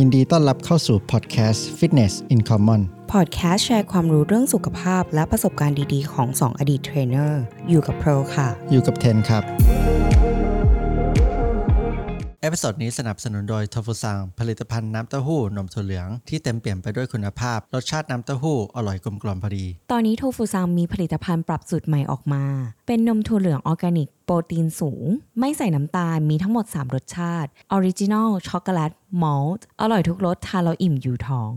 ยินดีต้อนรับเข้าสู่พอดแคสต์ Fitness in Common พอดแคสต์แชร์ความรู้เรื่องสุขภาพและประสบการณ์ดีๆ ของ 2 อดีตเทรนเนอร์ อยู่กับโปรค่ะ อยู่กับเทนครับ episode นี้สนับสนุนโดยโทฟูซังผลิตภัณฑ์น้ำเต้าหู้นมถั่วเหลืองที่เต็มเปี่ยมไปด้วยคุณภาพ รสชาติน้ำเต้าหู้อร่อยกลมกล่อมพอดี ตอนนี้โทฟูซังมีผลิตภัณฑ์ปรับสูตรใหม่ออกมา เป็นนมถั่วเหลืองออร์แกนิก โปรตีนสูง ไม่ใส่น้ำตาลมีทั้งหมด 3 รสชาติ original ช็อกโกแลตมอลต์อร่อยทุกรสทานแล้วอิ่มอยู่ท้อง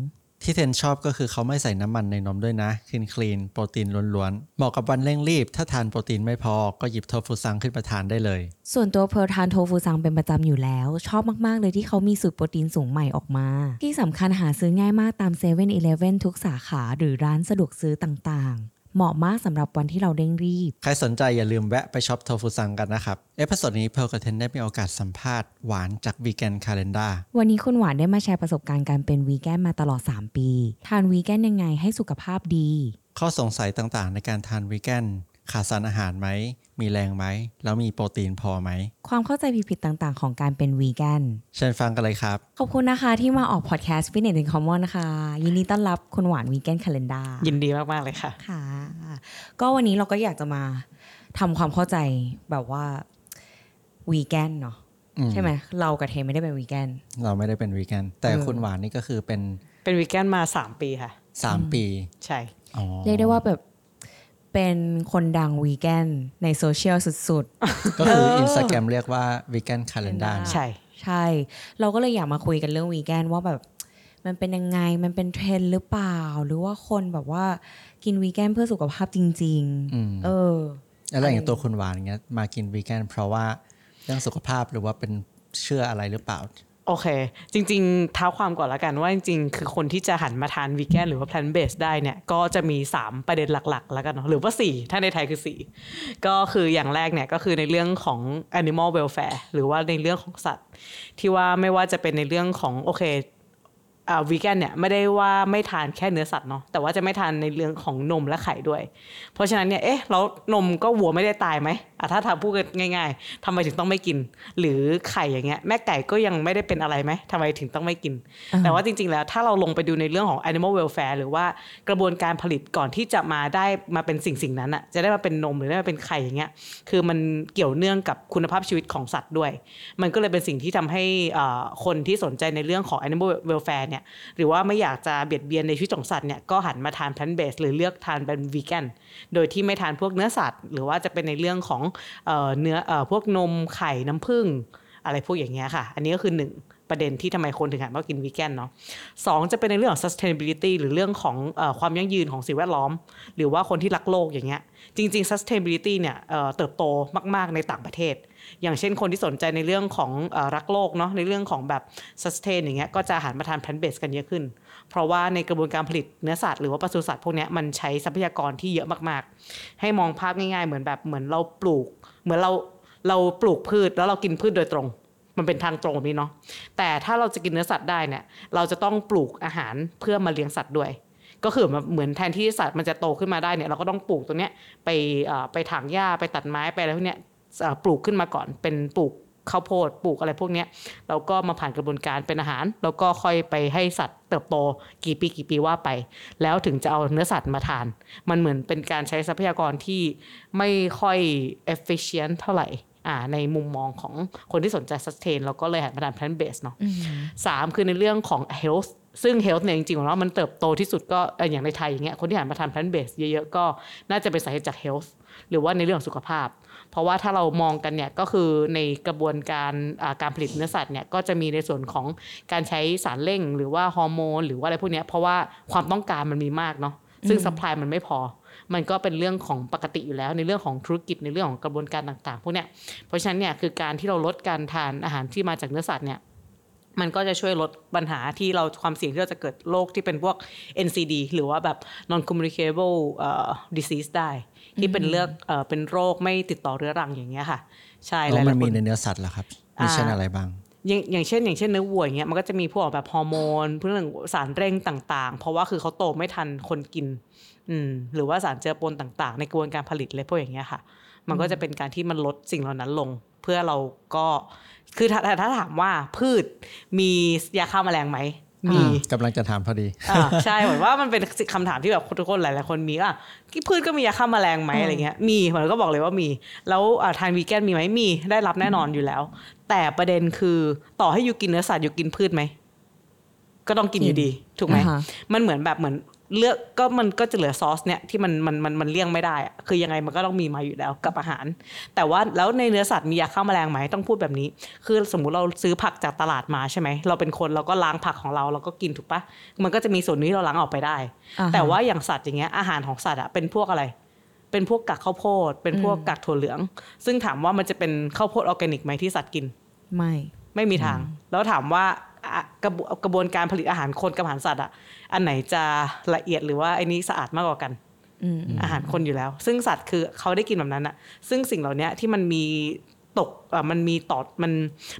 ที่เทนชอบก็คือเขาไม่ใส่น้ำมันในนมด้วยนะ clean clean โปรตีนล้วนๆ เหมาะกับวันเร่งรีบ ถ้าทานโปรตีนไม่พอก็หยิบโทฟูซังขึ้นมาทานได้เลย ส่วนตัวเพลทานโทฟูซังเป็นประจำอยู่แล้ว ชอบมาก ๆ เลยที่เขามีสูตรโปรตีนสูงใหม่ออกมา ที่สำคัญหาซื้อง่ายมากตาม7 e เ e ่ e อทุกสาขาหรือร้านสะดวกซื้อต่างๆ เหมาะมากสำหรับวันที่เราเร่งรีบ ใครสนใจอย่าลืมแวะไปช็อปโทฟูซังกันนะครับ episode นี้เพลกับเทนได้มีโอกาสสัมภาษณ์หวานจากวีแกนคาล endar วันนี้คุณหวานได้มาแชร์ประสบการณ์การเป็นวีแกนมาตลอด 3 ปี ทานวีแกนยังไงให้สุขภาพดี ข้อสงสัยต่างๆ ในการทานวีแกนขาดสารอาหารไหม มีแรงไหม แล้วมีโปรตีนพอไหม ความเข้าใจผิดๆต่างๆ ของการเป็นวีแกนเชิญฟังกันเลยครับ ขอบคุณนะคะที่มาออก podcast Fitness in Common นะคะ ยินดีต้อนรับคุณหวานวีแกนคาล endar ยินดีมาก ๆ เลยค่ะ ค่ะ ก็วันนี้เราก็อยากจะมาทำความเข้าใจแบบว่าวีแกนเนาะอืมใช่ไหมเรากับเทนไม่ได้เป็นวีแกนเราไม่ได้เป็นวีแกนแต่เออคุณหวานนี่ก็คือเป็นเป็นวีแกนมา 3 ปีค่ะ 3 ปีใช่อ๋อเรียกได้ว่าแบบ เป็นคนดังวีแกนในโซเชียลสุดก็คืออินสตาแกรมเรียกว่าวีแกนคาล endar ใช่ๆใช่ เราก็เลยอยากมาคุยกันเรื่องวีแกนว่าแบบมันเป็นยังไง มันเป็นเทรนด์หรือเปล่า หรือว่าคนแบบว่ากินวีแกนเพื่อสุขภาพจริงอืมๆเออแล้วอย่างตัวคุณหวานเงี้ยมากินวีแกนเพราะว่าเรื่องสุขภาพหรือว่าเป็นเชื่ออะไรหรือเปล่า โอเค จริงๆเท้าความก่อนละกันว่าจริงๆ คือคนที่จะหันมาทานวีแกนหรือว่า plant based ได้เนี่ย ก็จะมี 3 ประเด็นหลักๆ แล้วกันเนาะหรือว่า 4 ถ้าในไทยคือ 4 ก็คืออย่างแรกเนี่ย ก็คือในเรื่องของ animal welfare หรือว่าในเรื่องของสัตว์ ที่ว่าไม่ว่าจะเป็นในเรื่องของโอเคอ่าวีแกนเนี่ยไม่ได้ว่าไม่ทานแค่เนื้อสัตว์เนาะแต่ว่าจะไม่ทานในเรื่องของนมและไข่ด้วย เพราะฉะนั้นเนี่ยเอ๊ะแล้วนมก็วัวไม่ได้ตายไหม ถ้าทำพูดกันง่าย ๆทำไมถึงต้องไม่กิน หรือไข่อย่างเงี้ยแม่ไก่ก็ยังไม่ได้เป็นอะไรไหมทำไมถึงต้องไม่กินอ่าแต่ว่าจริง ๆ แล้วถ้าเราลงไปดูในเรื่องของ animal welfare หรือว่ากระบวนการผลิตก่อนที่จะมาได้มาเป็นสิ่งสิ่งนั้นอะจะได้มาเป็นนมหรือได้มาเป็นไข่อย่างเงี้ยคือมันเกี่ยวเนื่องกับคุณภาพชีวิตของสัตว์ด้วย มันก็เลยเป็นสิ่งที่ทำให้อ่าคนที่สนใจในเรื่องของ animal welfare เนี่ยหรือว่าไม่อยากจะเบียดเบียนในชีวิตของสัตว์เนี่ยก็หันมาทาน plant based หรือเลือกทานเป็น vegan โดยที่ไม่ทานพวกเนื้อสัตว์ หรือว่าจะเป็นในเรื่องของเเนื้ออพวกนมไข่น้ำผึ้งอะไรพวกอย่างเงี้ยค่ะ อันนี้ก็คือหนึ่งประเด็นที่ทำไมคนถึงหันมากินวีแกนเนาะสองจะเป็นในเรื่องของ sustainability หรือเรื่องของอความยั่งยืนของสิ่งแวดล้อม หรือว่าคนที่รักโลกอย่างเงี้ย จริง ๆ sustainability เนี่ยเเติบโตมาก ๆ ในต่างประเทศ อย่างเช่นคนที่สนใจในเรื่องของออรักโลกเนาะในเรื่องของแบบ sustain อย่างเงี้ยก็จะหันมาทาน plant based กันเยอะขึ้น เพราะว่าในกระบวนการผลิตเนื้อสัตว์หรือว่าปศุสัตว์พวกนี้มันใช้ทรัพยากรที่เยอะมากๆ ให้มองภาพง่ายๆ เหมือนแบบเหมือนเราปลูก เหมือนเราเราปลูกพืชแล้วเรากินพืชโดยตรง มันเป็นทางตรงนี้เนาะแต่ถ้าเราจะกินเนื้อสัตว์ได้เนี่ยเราจะต้องปลูกอาหารเพื่อมาเลี้ยงสัตว์ด้วย ก็คือเหมือนแทนที่สัตว์มันจะโตขึ้นมาได้เนี่ยเราก็ต้องปลูกตรงเนี้ยไปไปถางหญ้าไปตัดไม้ไปอะไรพวกเนี้ยปลูกขึ้นมาก่อนเป็นปลูก ข้าวโพดปลูกอะไรพวกเนี้ยแล้วก็มาผ่านกระบวนการเป็นอาหาร แล้วก็ค่อยไปให้สัตว์เติบโตกี่ปีกี่ปีว่าไป แล้วถึงจะเอาเนื้อสัตว์มาทาน มันเหมือนเป็นการใช้ทรัพยากรที่ไม่ค่อย efficient เท่าไหร่อ่าในมุมมองของคนที่สนใจ sustain แล้วก็เลยหันมาทาน plant based เนาะสามคือในเรื่องของ health ซึ่ง health เนี่ยจริงๆของเรามันเติบโตที่สุดก็เอ่ออย่างในไทยอย่างเงี้ยคนที่หันมาทาน plant based เยอะๆก็น่าจะเป็นสาเหตุจาก health หรือว่าในเรื่องของสุขภาพ เพราะว่าถ้าเรามองกันเนี่ยก็คือในกระบวนการอ่าการผลิตเนื้อสัตว์เนี่ยก็จะมีในส่วนของการใช้สารเร่ง หรือว่าฮอร์โมนหรือว่าอะไรพวกเนี้ยเพราะว่าความต้องการมันมีมากเนาะซึ่ง supply มันไม่พอ มันก็เป็นเรื่องของปกติอยู่แล้วในเรื่องของธุรกิจในเรื่องของกระบวนการต่างๆพวกเนี้ยเพราะฉะนั้นเนี่ยคือการที่เราลดการทานอาหารที่มาจากเนื้อสัตว์เนี่ยมันก็จะช่วยลดปัญหาที่เราความเสี่ยงที่เราจะเกิดโรคที่เป็นพวก NCD หรือว่าแบบ non communicable เอ่อ disease ได้ ที่เป็นเลือกเอ่อเป็นโรคไม่ติดต่อเรื้อรังอย่างเงี้ยค่ะ ใช่แล้วหมัลานยๆคมีนในเนื้อสัตว์เหรอครับมีเช่นอ่าอะไรบ้างอย่างอย่างเช่น อย่างเช่นเนื้อวัวอย่างเงี้ยมันก็จะมีพวกแบบฮอร์โมนเรื่องสารเร่งต่างๆ เพราะว่าคือเขาโตไม่ทันคนกิน อืมหรือว่าสารเจือปนต่างๆ ในกระบวนการผลิตเลยพวกอย่างเงี้ยค่ะ มันก็จะเป็นการที่มันลดสิ่งเหล่านั้นลง เพื่อเราก็คือถ้าถ้าถ้าถามว่าพืชมียาฆ่าแมลงไหม มีกำลังจะถามพอดีอ่าใช่เหมือนว่ามันเป็นคำถามที่แบบทุกคนหลายๆคนมีอะที่พืชก็มียาฆ่าแมลงไหมอะไรเงี้ยมีเหมือนก็บอกเลยว่ามี แล้วอ่าทานวีแกนมีไหมมีได้รับแน่นอนอยู่แล้ว แต่ประเด็นคือต่อให้อยู่กินเนื้อสัตว์อยู่กินพืชไหมก็ต้องกินอยู่ดี ถูกไหมอ่าฮะมันเหมือนแบบเหมือน เลือกก็มันก็จะเหลือซอสเนี่ยที่มันมันมันมันเลี่ยงไม่ได้อะคือยังไงมันก็ต้องมีมาอยู่แล้วกับอาหาร แต่ว่าแล้วในเนื้อสัตว์มียาฆ่าแมลงไหมต้องพูดแบบนี้ คือสมมุติเราซื้อผักจากตลาดมาใช่ไหมเราเป็นคนเราก็ล้างผักของเราเราก็กินถูกปะมันก็จะมีส่วนนี้ที่เราล้างออกไปได้อ่าฮะแต่ว่าอย่างสัตว์อย่างเงี้ยอาหารของสัตว์อะเป็นพวกอะไรเป็นพวกกักข้าวโพด เป็นพวกกักถั่วเหลือง ซึ่งถามว่ามันจะเป็นข้าวโพดออร์แกนิกไหมที่สัตว์กิน ไม่ ไม่มีทาง แล้วถามว่าอะ กระบวกระบวนการผลิตอาหารคนกับอาหารสัตว์อะอันไหนจะละเอียดหรือว่าไอ้นี้สะอาดมากกว่ากันอืมอาหารคนอยู่แล้ว ซึ่งสัตว์คือเขาได้กินแบบนั้นอะซึ่งสิ่งเหล่านี้ที่มันมีตกอะมันมีต่อมัน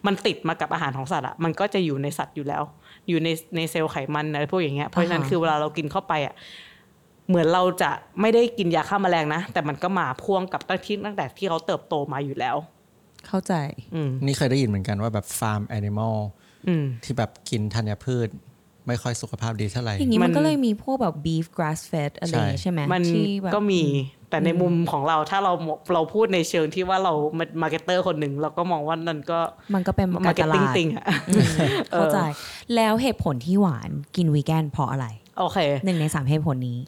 มันติดมากับอาหารของสัตว์อะมันก็จะอยู่ในสัตว์อยู่แล้ว อยู่ในในเซลล์ไขมันอะไรพวกอย่างเงี้ยเพราะฉะนั้นอ่าฮะคือเวลาเรากินเข้าไปอะเหมือนเราจะไม่ได้กินยาฆ่าแมลงนะ แต่มันก็มาพ่วงกับตั้งที่ตั้งแต่ที่เขาเติบโตมาอยู่แล้ว เข้าใจอืมนี่เคยได้ยินเหมือนกันว่าแบบ farm animal อืม ที่แบบกินธัญพืช ไม่ค่อยสุขภาพดีเท่าไหร่อย่างนี้มันมันก็เลยมีพวกแบบ beef grass fed อะไรอย่างงี้ใช่ใช่ไหมมันที่แบบก็มีแต่ในมุมของเราถ้าเราเราพูดในเชิงที่ว่าเรา marketer คนหนึ่งเราก็มองว่านั่นก็มันก็เป็นมาการร์เก็ตตลาติ้งดติงอะอืมเข้าใจ แล้วเหตุผลที่หวานกินวีแกนเพราะอะไร โอเคหนึ่งในสามเหตุผลนี้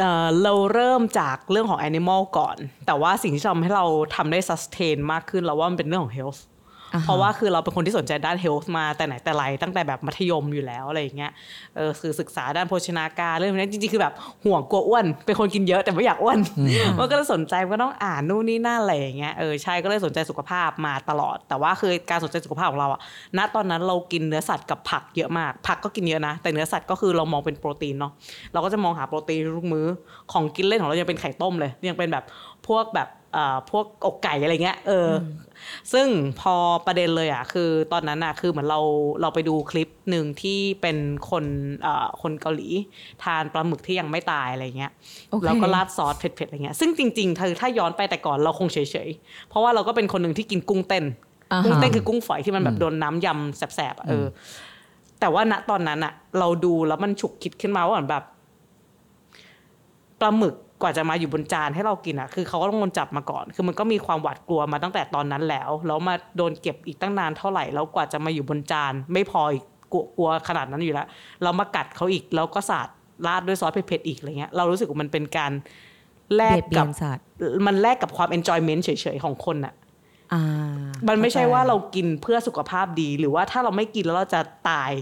เอ่อเราเริ่มจากเรื่องของ Animal ก่อน แต่ว่าสิ่งที่ทำให้เราทำได้ sustain มากขึ้นเราว่ามันเป็นเรื่องของ health อ่าฮะ เพราะว่าคือเราเป็นคนที่สนใจด้าน health มาแต่ไหนแต่ไรตั้งแต่แบบมัธยมอยู่แล้วอะไรอย่างเงี้ยเออคือศึกษาด้านโภชนาการเรื่องนี้จริงๆคือแบบห่วงกลัวอ้วน เป็นคนกินเยอะแต่ไม่อยากอ้วนมันก็เลยสนใจก็ต้องอ่านนู่นนี่นั่นอะไรอย่างเงี้ยเออใช่ก็เลยสนใจสุขภาพมาตลอด แต่ว่าคือการสนใจสุขภาพของเราอะณตอนนั้นเรากินเนื้อสัตว์กับผักเยอะมาก ผักก็กินเยอะนะ แต่เนื้อสัตว์ก็คือเรามองเป็นโปรตีนเนาะเราก็จะมองหาโปรตีนทุกมื้อของกินเล่นของเรายังเป็นไข่ต้มเลยยังเป็นแบบพวกแบบเอ่อ พวกอกไก่อะไรเงี้ยเอออซึ่งพอประเด็นเลยอะคือตอนนั้นอะคือเหมือนเราเราไปดูคลิปหนึ่งที่เป็นคนเอ่อคนเกาหลี ทานปลาหมึกที่ยังไม่ตายอะไรเงี้ยโอเคแล้วก็ราดซอสเผ็ดๆอะไรเงี้ยซึ่งจริงๆถ้าถ้าย้อนไปแต่ก่อนเราคงเฉยๆ เพราะว่าเราก็เป็นคนหนึ่งที่กินกุ้งเต้นอ่าฮะกุ้งเต้นคือกุ้งฝอยที่มันแบบโดนน้ำยำแสบๆอะเอออ แต่ว่าณตอนนั้นอะเราดูแล้วมันฉุกคิดขึ้นมาว่าเหมือนแบบปลาหมึก กว่าจะมาอยู่บนจานให้เรากินอะคือเขาก็ต้องโดนจับมาก่อน คือมันก็มีความหวาดกลัวมาตั้งแต่ตอนนั้นแล้ว แล้วมาโดนเก็บอีกตั้งนานเท่าไหร่ แล้วกว่าจะมาอยู่บนจาน ไม่พออีกกลัวกลัวขนาดนั้นอยู่แล้ว เรามากัดเขาอีก แล้วก็สาดราดด้วยซอสเผ็ดๆอีกอะไรเงี้ย เรารู้สึกว่ามันเป็นการแลกเบียดเบีกัยบนสัตว์มันแลกกับความ enjoyment เฉยๆของคนอะอ่ามันไม่ใช่เข้ใจว่าเรากินเพื่อสุขภาพดี หรือว่าถ้าเราไม่กินแล้วเราจะตาย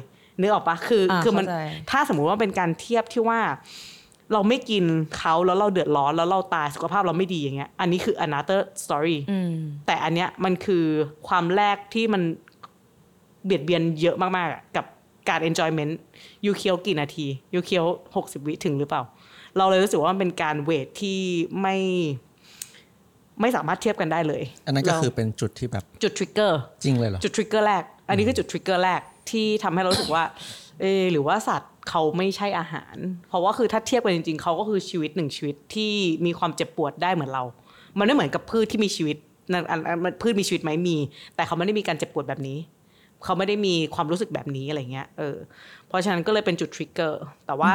นึกออกปะคืออ่าคือมันเข้าใจถ้าสมมุติว่าเป็นการเทียบที่ว่า เราไม่กินเขาแล้วเราเดือดร้อนแล้วเราตายสุขภาพเราไม่ดีอย่างเงี้ย อันนี้คือ another story อืมแต่อันเนี้ยมันคือความแรกที่มันเบียดเบียนเยอะมากๆอะกับการ enjoyment ยูเคียวกี่นาทียูเคียวหกสิบวิถึงหรือเปล่า เราเลยรู้สึกว่ามันเป็นการเวทที่ไม่ ไม่สามารถเทียบกันได้เลย อันนั้นก็เราคือเป็นจุดที่แบบจุด trigger จริงเลยเหรอ จุด trigger แรก อันนี้คือจุด trigger แรกที่ทำให้เรารู้สึกว่า เออหรือว่าสัตว์ เขาไม่ใช่อาหาร เพราะว่าคือถ้าเทียบกันจริง ๆ เขาก็คือชีวิตหนึ่งชีวิตที่มีความเจ็บปวดได้เหมือนเรา มันไม่เหมือนกับพืชที่มีชีวิตนั่นอันพืชมีชีวิตไหมมี แต่เขาไม่ได้มีการเจ็บปวดแบบนี้ เขาไม่ได้มีความรู้สึกแบบนี้อะไรเงี้ยเออเพราะฉะนั้นก็เลยเป็นจุด trigger แต่ว่า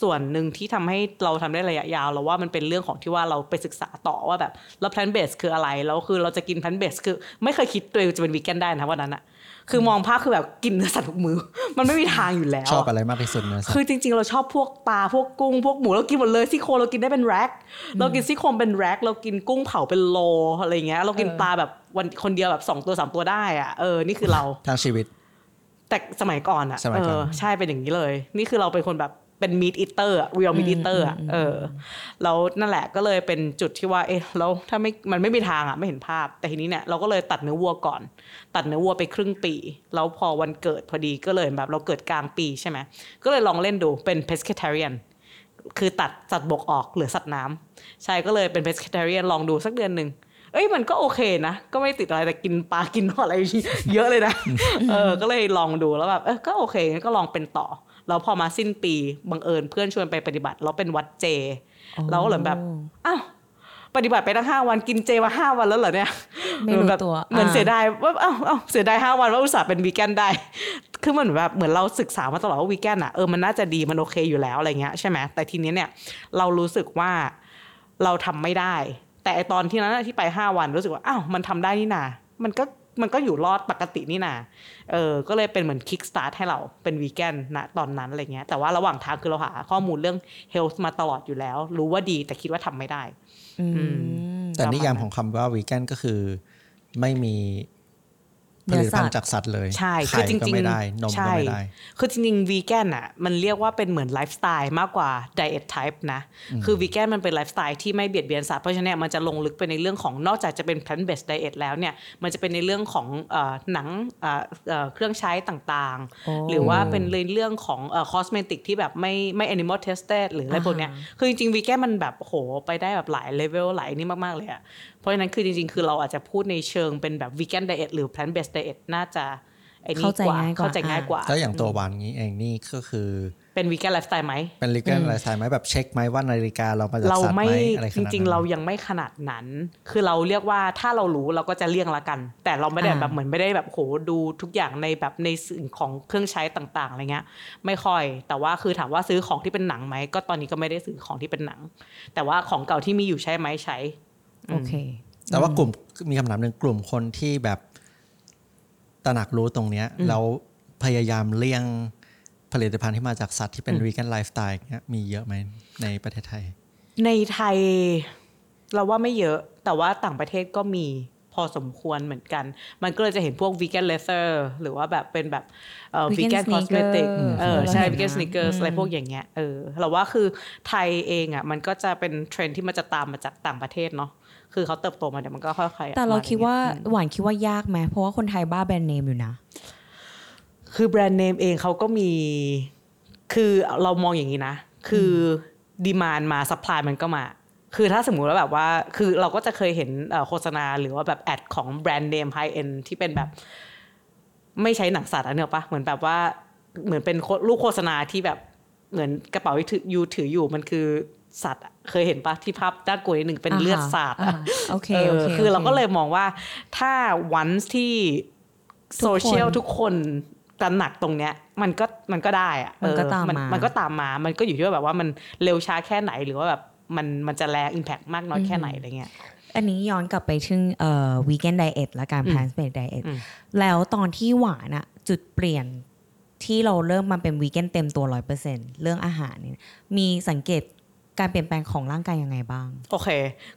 ส่วนหนึ่งที่ทำให้เราทำได้ระยะยาวเราว่ามันเป็นเรื่องของที่ว่าเราไปศึกษาต่อว่าแบบแล้ว plant based คืออะไรแล้วคือเราจะกิน plant based คือไม่เคยคิดตัวเองจะเป็นวีแกนได้นะวันนั้นอะ คือมองภาพคือแบบกินเนื้อสัตว์ทุกมือ มันไม่มีทางอยู่แล้ว ชอบอะไรมากที่สุดเนื้อสัตคือว์จริง ๆ เราชอบพวกปลาพวกกุ้งพวกหมูเรากินหมดเลยซี่โครงเรากินได้เป็นแร็คเรากินซี่โครงเป็นแร็คเรากินกุ้งเผาเป็นโลอะไรเงี้ย เรากินปลาแบบวันคนเดียวแบบสองตัวสามตัวได้อะเออนี่คือเราทั้งชีวิต แต่สมัยก่อนอะสมัยก่อนเออใช่เป็นอย่างนี้เลย นี่คือเราเป็นคนแบบเป็น meat eater real meat eater อะเออแล้วนั่นแหละก็เลยเป็นจุดที่ว่าเอ๊ะแล้วถ้าไม่มันไม่มีทางอะไม่เห็นภาพ แต่ทีนี้เนี่ยเราก็เลยตัดเนื้อวัวก่อน ตัดเนื้อวัวไปครึ่งปี แล้วพอวันเกิดพอดีก็เลยแบบเราเกิดกลางปีใช่ไหมก็เลยลองเล่นดูเป็น pescatarian คือตัดสัตว์บกออกเหลือสัตว์น้ำใช่ก็เลยเป็น pescatarian ลองดูสักเดือนหนึ่งเอ้ยมันก็โอเคนะ ก็ไม่ติดอะไรแต่กินปลากินอะไรเยอะเลยนะเออก็เลยลองดูแล้วแบบเออก็โอเคงั้นก็ลองเป็นต่อแล้วพอมาสิ้นปีบังเอิญเพื่อนชวนไปปฏิบัติ แล้วเป็นวัดเจเราก็เลยแบบอ้าว ปฏิบัติไปตั้งห้าวันกินเจมาห้าวันแล้วเหรอเนี่ยไม่รู้เหอนแบบตัวเหมือนอ่าเสียดายว่าเอ้าเอ้าเสียดายห้าวันว่าอุตส่าห์เป็นวีแกนได้ คือมันเหมือนแบบเหมือนเราศึกษามาตลอดว่าวีแกนอะเออมันน่าจะดีมันโอเคอยู่แล้วอะไรเงี้ยใช่ไหมแต่ทีนี้เนี่ยเรารู้สึกว่าเราทำไม่ได้ แต่ไอตอนที่นั้นอะที่ไปห้าวันรู้สึกว่าอ้าวมันทำได้นี่นามันก็ มันก็อยู่รอดปกตินี่นาเออ ก็เลยเป็นเหมือน kickstart ให้เราเป็นวีแกนนะตอนนั้นอะไรเงี้ย แต่ว่าระหว่างทางคือเราหาข้อมูลเรื่อง health มาตลอดอยู่แล้ว รู้ว่าดีแต่คิดว่าทำไม่ได้ อืมแต่นิยามของคำว่าวีแกนก็คือ ไม่มี ผลิตภัณฑ์จากสัตว์เลยใช่ไข่คือจริงๆก็ไม่ได้นมก็ใช่ไม่ได้ คือจริงๆวีแกนอะมันเรียกว่าเป็นเหมือนไลฟ์สไตล์มากกว่าdiet type นะ คือวีแกนมันเป็นไลฟ์สไตล์ที่ไม่เบียดเบียนสัตว์เพราะฉะนั้นเนี่ยมันจะลงลึกไปในเรื่องของนอกจากจะเป็น plant based diet แล้วเนี่ยมันจะเป็นในเรื่องของเอ่อหนังเอ่อเอ่อเครื่องใช้ต่างๆ โอ้หรือว่าเป็นในเรื่องของเอ่อ cosmetic ที่แบบไม่ไม่ animal tested หรืออะไรพวกเนี้ยอ่าฮะคือจริงๆวีแกนมันแบบโหไปได้แบบหลายเลเวลหลายนี่มากๆเลยอะเพ ราะฉะนั้นคือจริงๆ คือเราอาจจะพูดในเชิงเป็นแบบ vegan diet หรือ plant based diet น่าจะไอ้นี่เข้าใจกว่าง่ายกว่าเข้าใจง่ายกว่าแล้วอย่างตัววานนี้เองนี่ก็คือเป็นวีแกนไลฟ์สไตล์ไหมเป็นลิเกนไลฟ์สไตล์ไหมแบบเช็คไหมว่านาฬิกาเรามาจากเราสัตว์ไหมไม่อะไรขจนาดนั้นริง ๆ เรายังไม่ขนาดนั้น คือเราเรียกว่าถ้าเรารู้เราก็จะเลี่ยงละกัน แต่เราไม่ได้อ่าแบบเหมือนไม่ได้แบบโหดูทุกอย่างในแบบในสิ่งของเครื่องใช้ต่างๆอะไรเงี้ยไม่ค่อย แต่ว่าคือถามว่าซื้อของที่เป็นหนังไหมก็ตอนนี้ก็ไม่ได้ซื้อของที่เป็นหนัง แต่ว่าของเก่าที่มีอยู่ใช้ไหมใช้ โอเค แต่ว่ากลุ่มมีคำถามหนึ่งกลุ่มคนที่แบบตระหนักรู้ตรงเนี้ยแล้วพยายามเลี่ยงผลิตภัณฑ์ที่มาจากสัตว์ที่เป็นวีแกนไลฟ์สไตล์เนี้ยมีเยอะไหมในประเทศไทย ในไทยเราว่าไม่เยอะ แต่ว่าต่างประเทศก็มีพอสมควรเหมือนกัน มันก็เลยจะเห็นพวก vegan leather หรือว่าแบบเป็นแบบเอ่อ Vegan vegan cosmetic sneaker เออใช่เราเห็น vegan นะ sneakers อะไรพวกอย่างเงี้ยเออเราว่าคือไทยเองอะมันก็จะเป็นเทรนด์ที่มันจะตามมาจากต่างประเทศเนาะ คือเขาเติบโตมาเดี๋ยวมันก็ค่อยๆแต่เราคิดว่าหวานคิดว่ายากไหมเพราะว่าคนไทยบ้าแบรนด์เนมอยู่นะ คือแบรนด์เนมเองเขาก็มี คือเรามองอย่างนี้นะ คือ demand มา supply มันก็มา คือถ้าสมมุติว่าแบบว่า คือเราก็จะเคยเห็นเอ่อโฆษณาหรือว่าแบบ ad ของแบรนด์เนม high-end ที่เป็นแบบ ไม่ใช้หนังสัตว์อะนึกออกปะเหมือนแบบว่าเหมือนเป็นโฆลูกโฆษณาที่แบบเหมือนกระเป๋าที่ถือ you ถืออยู่มันคือ สัตว์อะเคยเห็นปะที่ภาพด้านกวยหนึ่งเป็นเลือดสัตว์อะอ่าโอเคเออโอเคคือเราก็เลยมองว่าถ้าวันที่ทุกคนโซเชียลทุกคนตระหนักตรงเนี้ยมันก็มันก็ได้อะมันก็เออตามมามันมันก็ตามมา มันก็อยู่ที่ว่าแบบว่ามันเร็วช้าแค่ไหนหรือว่าแบบมันมันจะแรง impact มากน้อยแค่ไหนอะไรเงี้ยอันนี้ย้อนกลับไปถึงเอ่อ vegan diet และการอืม plant based diet อืมแล้วตอนที่หวานอะจุดเปลี่ยนที่เราเริ่มมาเป็นวีแกนเต็มตัวร้อยเปอร์เซ็นเรื่องอาหารเนี่ยมีสังเกต การเปลี่ยนแปลงของร่างกายยังไงบ้าง โอเค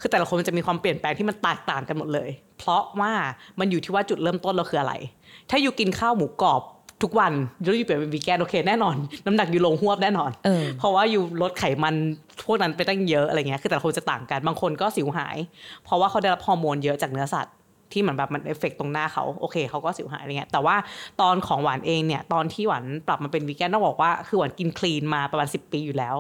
คือแต่ละคนมันจะมีความเปลี่ยนแปลงที่มันแตกต่างกันหมดเลย เพราะว่ามันอยู่ที่ว่าจุดเริ่มต้นเราคืออะไร ถ้า you กินข้าวหมูกรอบทุกวันแล้ว you เปลี่ยนเป็นวีแกนโอเคแน่นอน น้ำหนัก you ลงหวบแน่นอนเออเพราะว่า you ลดไขมันพวกนั้นไปตั้งเยอะอะไรเงี้ย คือแต่ละคนจะต่างกัน บางคนก็สิวหาย เพราะว่าเขาได้รับฮอร์โมนเยอะจากเนื้อสัตว์ที่เหมือนแบบมันเอฟเฟกตรงหน้าเขาโอเคเขาก็สิวหายอะไรเงี้ยแต่ว่าตอนของหวานเองเนี่ยตอนที่หวานปรับมาเป็นวีแกนต้องบอกว่าคือหวานกิน clean มาประมาณ10 ปีอยู่แล้ว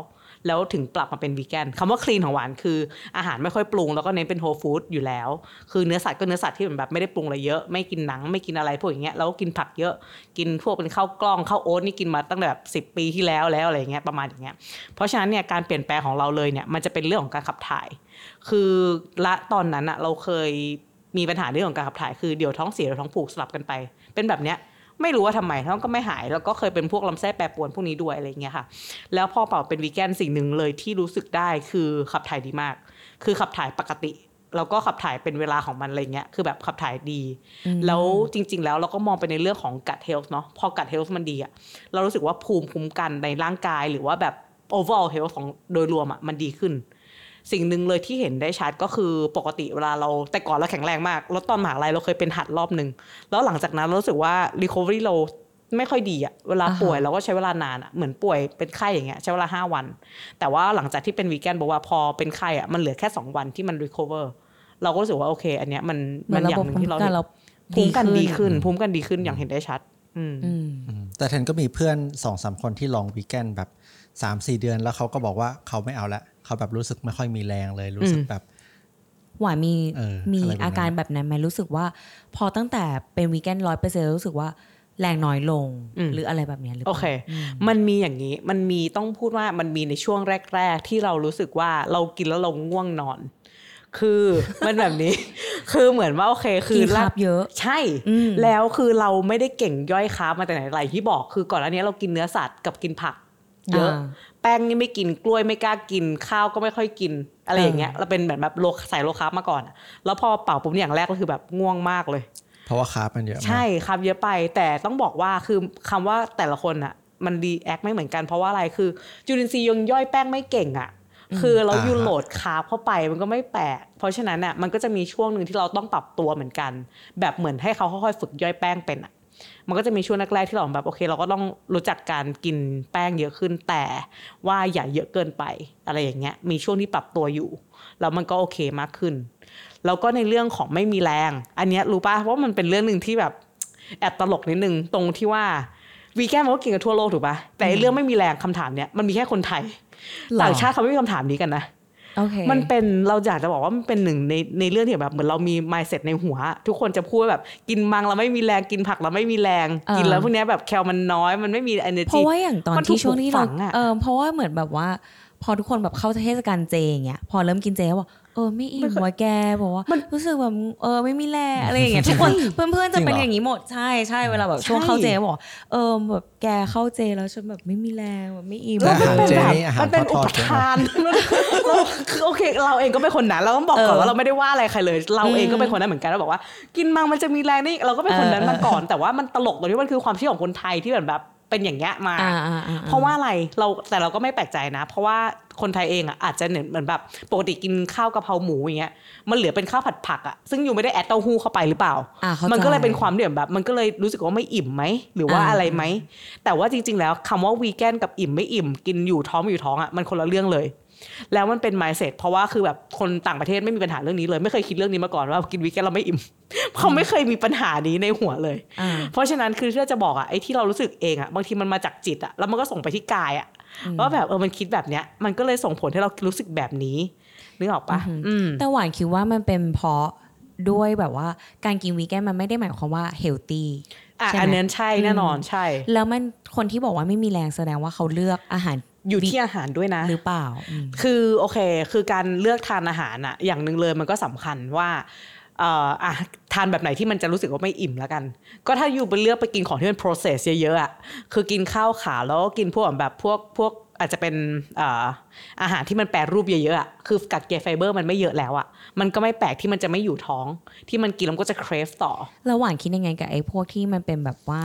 แล้วถึงปรับมาเป็นวีแกนคำว่าคลีนของหวานคืออาหารไม่ค่อยปรุงแล้วก็เน้นเป็นโฮลฟู้ดอยู่แล้ว คือเนื้อสัตว์ก็เนื้อสัตว์ที่มือนแบบไม่ได้ปรุงอะไรเยอะไม่กินหนังไม่กินอะไรพวกอย่างเงี้ยแล้วก็กินผักเยอะกินพวกเป็นข้าวกล้องข้าวโอ๊ตนี่กินมาตั้งแต่แบบสิปีที่แล้วแล้วอะไรเงี้ยประมาณอย่างเงี้ยเพราะฉะนั้นเนี่ยการเปลี่ยนแปลงของเราเลยเนี่ยมันจะเป็นเรื่องของการขับถ่าย คือละตอนนั้นอะเราเคยมีปัญหาเรื่องของการขับถ่ายคือเดี๋ยวท้องเสียเดี๋ยวท้องผูกสลับกันไป เป็นแบบเนี้ย ไม่รู้ว่าทำไมท้องก็ไม่หายแล้วก็เคยเป็นพวกลำไส้แปรปรวนพวกนี้ด้วยอะไรเงี้ยค่ะ แล้วพอเป่าเป็นวีแกนสิ่งหนึ่งเลยที่รู้สึกได้คือขับถ่ายดีมาก คือขับถ่ายปกติแล้วก็ขับถ่ายเป็นเวลาของมันอะไรเงี้ย คือแบบขับถ่ายดี แล้วจริง ๆ แล้วเราก็มองไปในเรื่องของกัดเฮลท์เนาะ พอกัดเฮลท์มันดีอะเรารู้สึกว่าภูมิคุ้มกันในร่างกายหรือว่าแบบ overall health ของโดยรวมอะมันดีขึ้น สิ่งหนึ่งเลยที่เห็นได้ชัดก็คือปกติเวลาเราแต่ก่อนเราแข็งแรงมาก แล้วตอนมหาลัยเราเคยเป็นหัดรอบหนึ่งแล้วหลังจากนั้นเรารู้สึกว่า recovery เราไม่ค่อยดีอะเวลาอ่าฮะป่วยเราก็ใช้เวลานานอะเหมือนป่วยเป็นไข้อย่างเงี้ยใช้เวลาห้าวัน แต่ว่าหลังจากที่เป็นวีแกนบอกว่าพอเป็นไข้อะมันเหลือแค่สองวันที่มัน recover เราก็รู้สึกว่าโอเค อันเนี้ยมันเหมืมัอนนระอย่าบบงหนึ่งภูมิที่เราคุ้มกันเราภูมิกันดีขึ้นอืมภูมิกันดีขึ้นอย่างเห็นได้ชัดอืมอืมอืมแต่เทนก็มีเพื่อนสองสามคนที่ลองวีแกนแบบสามสี่เดือนแล้วเขาก็บอกว่าเขาไม่เอาละ เขาแบบรู้สึกไม่ค่อยมีแรงเลยรู้สึกอืมแบบหวานมีเออมีอะไรประมาณอาการแบบนั้นไหมรู้สึกว่า พอตั้งแต่เป็นวีแกนร้อยเปอร์เซ็นรู้สึกว่าแรงน้อยลงอืมหรืออะไรแบบเนี้ยหรือโอเปล่าเค มันมีอย่างนี้มันมีต้องพูดว่ามันมีในช่วงแรก ๆ ที่เรารู้สึกว่าเรากินแล้วเราง่วงนอน คือมันแบบนี้ คือเหมือนว่าโอเค คืกิอนคาร์บเยอะ ใช่อืมแล้วคือเราไม่ได้เก่งย่อยคาร์บมาแต่ไหนแต่ไรที่บอกคือก่อนอันนี้เรากินเนื้อสัตว์กับกินผักเยอะอ่า แป้งนี่ไม่กินกล้วยไม่กล้ากิน ข้าวก็ไม่ค่อยกิน อะไรอย่างเงี้ยเออเราเป็นแบบแบบ low สาย low carb มาก่อนอะแล้วพอเปลี่ยนปุ๊บอย่างแรกก็คือแบบง่วงมากเลย เพราะว่า carb มันเยอะมากใช่ครับเยอะไป แต่ต้องบอกว่าคือคำว่าแต่ละคนอะมัน react ไม่เหมือนกันเพราะว่าอะไรคือจุลินทรีย์ยังย่อยแป้งไม่เก่งอะคือเราอ่าฮะ you load carb เข้าไปมันก็ไม่แปลกเพราะฉะนั้นน่ะมันก็จะมีช่วงหนึ่งที่เราต้องปรับตัวเหมือนกัน แบบเหมือนให้เขาค่อยๆฝึกย่อยแป้งเป็นอะ มันก็จะมีช่วงแรกๆที่เราแบบโอเค เราก็ต้องรู้จักการกินแป้งเยอะขึ้นแต่ว่าอย่าเยอะเกินไปอะไรอย่างเงี้ยมีช่วงที่ปรับตัวอยู่แล้วมันก็โอเคมากขึ้น แล้วก็ในเรื่องของไม่มีแรง อันเนี้ยรู้ป่ะว่ามันเป็นเรื่องหนึ่งที่แบบแอบตลกนิดนึงตรงที่ว่าวีแกนมันก็กินกันทั่วโลกถูกป่ะแต่ไอ้เรื่องไม่มีแรงคำถามเนี้ยมันมีแค่คนไทยหรอต่างชาติเขาไม่มีคำถามนี้กันนะ โอเคมันเป็นเราอยากจะบอกว่ามันเป็นหนึ่งในในเรื่องที่แบบเหมือนเรามี mindset ในหัว ทุกคนจะพูดว่าแบบกินมังเราไม่มีแรงกินผักเราไม่มีแรงเออกินแล้วพวกเนี้ยแบบแคลมันน้อยมันไม่มี energy เพราะว่าอย่างตอนมันถูที่กช่วงที่เราปลูกฝังอะเออเพราะว่าเหมือนแบบว่า พอทุกคนแบบเข้าเทศกาลเจอย่างเงี้ยพอเริ่มกินเจแล้วบอกเออไม่อิ่มว่ะแกบอกว่ารู้สึกแบบเออไม่มีแรงอะไรอย่างเงี้ยทุกคนเพื่อนๆจะเป็นอย่างนี้หมดใช่ใช่เวลาแบบช่วงเข้าเจบอกเออแบบแกเข้าเจแล้วฉันแบบไม่มีแรงแบบไม่อิ่มแต่อาหารเจแบบนี่อาหารมันเป็นทอุอปดๆใช่ไหมทานเราคือโอเคเราเองก็เป็นคนนั้นเราต้องบอกก่อนเออว่าเราไม่ได้ว่าอะไรใครเลย เราเองอืมก็เป็นคนนั้นเหมือนกันแล้วบอกว่า กินมังมันจะมีแรงนี่เราก็เป็นคนนั้นเออมาก่อน แต่ว่ามันตลกตรงที่มันคือความเชื่อของคนไทยที่แบบแบบ เป็นอย่างเงี้ยมาอ่าอ่าอ่าเพราะว่าอะไรเราแต่เราก็ไม่แปลกใจนะ เพราะว่าคนไทยเองอะอาจจะเหมือนแบบปกติกินข้าวกะเพราหมูอย่างเงี้ยมันเหลือเป็นข้าวผัดผักอะซึ่งอยู่ไม่ได้แอดเต้าหู้เข้าไปหรือเปล่าอ่าเข้าใจมันก็เลยเป็นความเดี่ยแบบ มันก็เลยรู้สึกว่าไม่อิ่มไหมหรือว่าอ่าอะไรไหมแต่ว่าจริง ๆ แล้วคำว่าวีแกนกับอิ่มไม่อิ่ม กินอยู่ท้องไม่อยู่ท้องอะมันคนละเรื่องเลย แล้วมันเป็น mindset เพราะว่าคือแบบคนต่างประเทศไม่มีปัญหาเรื่องนี้เลยไม่เคยคิดเรื่องนี้มาก่อนว่ากินวีแกนเราไม่อิ่มเขาไม่เคยมีปัญหานี้ในหัวเลยอ่าเพราะฉะนั้นคือที่เราจะบอกอะไอ้ที่เรารู้สึกเองอะบางทีมันมาจากจิตอะแล้วมันก็ส่งไปที่กายอะว่าแบบเออมันคิดแบบเนี้ย มันก็เลยส่งผลให้เรารู้สึกแบบนี้นึกออกปะอืมแต่หวานคิดว่ามันเป็นเพราะด้วยแบบว่าการกินวีแกนมันไม่ได้หมายความว่าเฮลตี้อะใช่ไหมอันนั้นใช่แน่นอนใช่ แล้วมันคนที่บอกว่าไม่มีแรงแสดงว่าเขาเลือกอาหาร อยู่ที่อาหารด้วยนะ หรือเปล่าอืมคือโอเค คือการเลือกทานอาหารอะอย่างหนึ่งเลยมันก็สำคัญว่าเอ่ออะทานแบบไหนที่มันจะรู้สึกว่าไม่อิ่มแล้วกัน ก็ถ้าอยู่ไปเลือกไปกินของที่มัน process เยอะๆอะคือกินข้าวขาวแล้วก็กินพวกแบบพวกพวกอาจจะเป็นเอ่ออาหารที่มันแปรรูปเยอะๆอะคือกัดเกลไฟเบอร์มันไม่เยอะแล้วอะมันก็ไม่แปลกที่มันจะไม่อยู่ท้อง ที่มันกินแล้วมันก็จะ crave ต่อแล้วหวานคิดยังไงกับไอ้พวกที่มันเป็นแบบว่า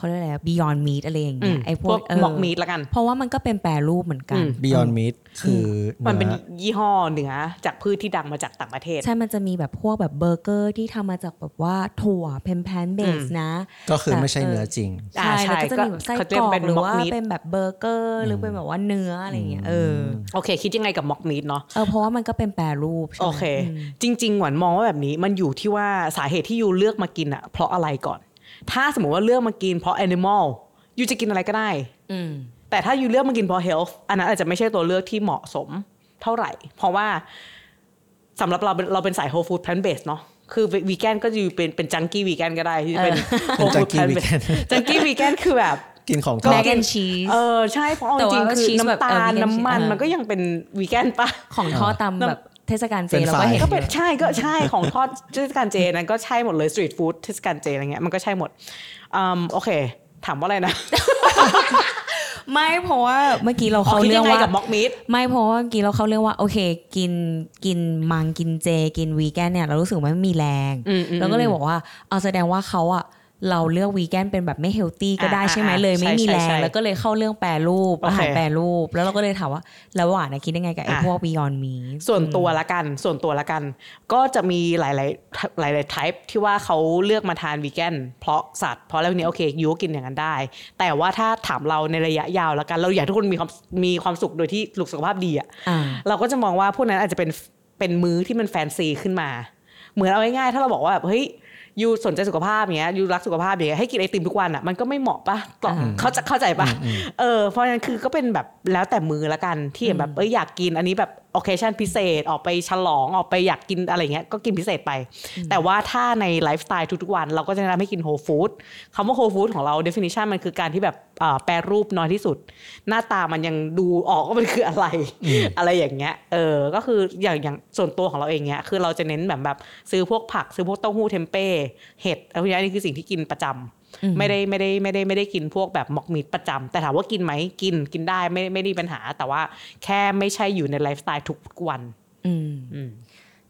เออเขาเรียกอะไร beyond meat อะไรอย่างเงี้ยอืมไอ้พพววกกเออหมอกมีดละกัน เพราะว่ามันก็เป็นแปรรูปเหมือนกันอืม Beyond Meat คือมันเป็นเนื้อยี่ห้อเนื้อจากพืชที่ดังมาจากต่างประเทศ ใช่มันจะมีแบบพวกแบบเบอร์เกอร์ที่ทำมาจากแบบว่าถั่ว plant plant based นะ ก็คือไม่ใช่เนื้อจริงอ่าใช่ใช่แล้วก็จะมีแบบไส้ก็กเขาเรียรกอกเป็นหรือ mock ว่า meat เป็นแบบเบอร์เกอร์หรือเป็นแบบว่าเนื้ออะไรอย่างเงี้ยเออโอเค คิดยังไงกับ mock meat เนาะเออเพราะว่ามันก็เป็นแปรรูปใช่ไหมโอเคอืมจริง ๆ หวานมองว่าแบบนี้มันอยู่ที่ว่าสาเหตุที่ you เลือกมากินอะเพราะอะไรก่อน ถ้าสมมติว่าเลือกมากินเพราะ animal ยูจะกินอะไรก็ได้ อืม แต่ถ้ายูเลือกมากินเพราะ health อันนั้นอาจจะไม่ใช่ตัวเลือกที่เหมาะสมเท่าไหร่ เพราะว่าสำหรับเราเป็นเราเป็นสาย whole food plant based เนาะคือวีแกนก็จะเป็นเป็นจังกี้วีแกนก็ได้ที่จะเป็น whole food junkie plant vegan based จังกี้วีแกนคือแบบกินของทก็อแมดกแอนชีสเออใช่เพราะเอาแต่จว่าริงๆคือชีสแบบน้ำตาเออล vegan น้ำมัน cheese มันก็ยังเป็นวีแกนปะของทอดตามแบบ เทศกาลเจเป็นเราก็เห็นฝ่ายก็เป็นอยู่ใช่ก็ใช่ของทอดเทศกาลเจนั้นก็ใช่หมดเลยสตรีทฟู้ดเทศกาลเจอะไรเงี้ยมันก็ใช่หมดอืมโอเค ถามว่าอะไรนะไม่เพราะว่าเมื่อกี้เราเขาเขาคิดเรื่ยัองงไงว่ากับม็อกมีดไม่เพราะว่าเมื่อกี้เราเข้าเรื่องว่าโอเค กินกินมังกินเจ กินวีแกนเนี่ยเรารู้สึกว่าไม่มีแรงอืมอืมเราก็เลยบอกว่าเอาแสดงว่าเขาอะ เราเลือกวีแกนเป็นแบบไม่เฮลตี้ก็ได้อ่าใช่ไหมอ่าเลยไม่มีใช่แรใช่งใช่แล้วก็เลยเข้าเรื่องแปรรูปโอเคอาหารแปรรูป แล้วเราก็เลยถามว่าแล้วหวานนะคิดยังไงกับไอ้อะพวกบียอนมีส่วนตัวละกันส่วนตัวละกัน ก็จะมีหลาย ๆ หลายๆ type ที่ว่าเขาเลือกมาทานวีแกนเพราะสัตว์เพราะอะไรพวกนี้โอเคยูก็กินอย่างนั้นได้ แต่ว่าถ้าถามเราในระยะยาวละกัน เราอยากให้ทุกคนมีความมีความสุขโดยที่สุขภาพดีอะอ่าเราก็จะมองว่าพวกนั้นอาจจะเป็นเป็นมื้อที่มันแฟนซีขึ้นมา เหมือนเอาง่ายๆถ้าเราบอกว่าแบบเฮ้ย ยูสนใจสุขภาพอย่างเงี้ยยูรักสุขภาพอย่างเงี้ยให้กินไอติมทุกวันอะมันก็ไม่เหมาะปะต่ออเขาจะเข้าใจปะเออเพราะฉะนั้นคือก็เป็นแบบแล้วแต่มือละกันที่แบบเอ้ยอยากกินอันนี้แบบโอเคชั่นพิเศษออกไปฉลองออกไปอยากกินอะไรเงี้ยก็กินพิเศษไป แต่ว่าถ้าในไลฟ์สไตล์ทุกๆวัน เราก็จะแนะนำให้กิน whole food คำว่า whole food ของเรา definition มันคือการที่แบบอ่าแปรรูปน้อยที่สุด หน้าตามันยังดูออกว่ามันคืออะไร อะไรอย่างเงี้ยเออก็คืออย่างอย่างส่วนตัวของเราเองเนี้ยคือเราจะเน้นแบบแบบซื้อพวกผักซื้อพวกเต้าหู้เทมเป้เห็ดอะไรพวกนี้นี่คือสิ่งที่กินประจำ ไม่ได้ไม่ได้ไม่ได้ไม่ได้กินพวกแบบ mock meat ประจำแต่ถามว่ากินไหมกินกินได้ไม่ไม่ได้มีปัญหา แต่ว่าแค่ไม่ใช่อยู่ในไลฟ์สไตล์ทุกวัน อืม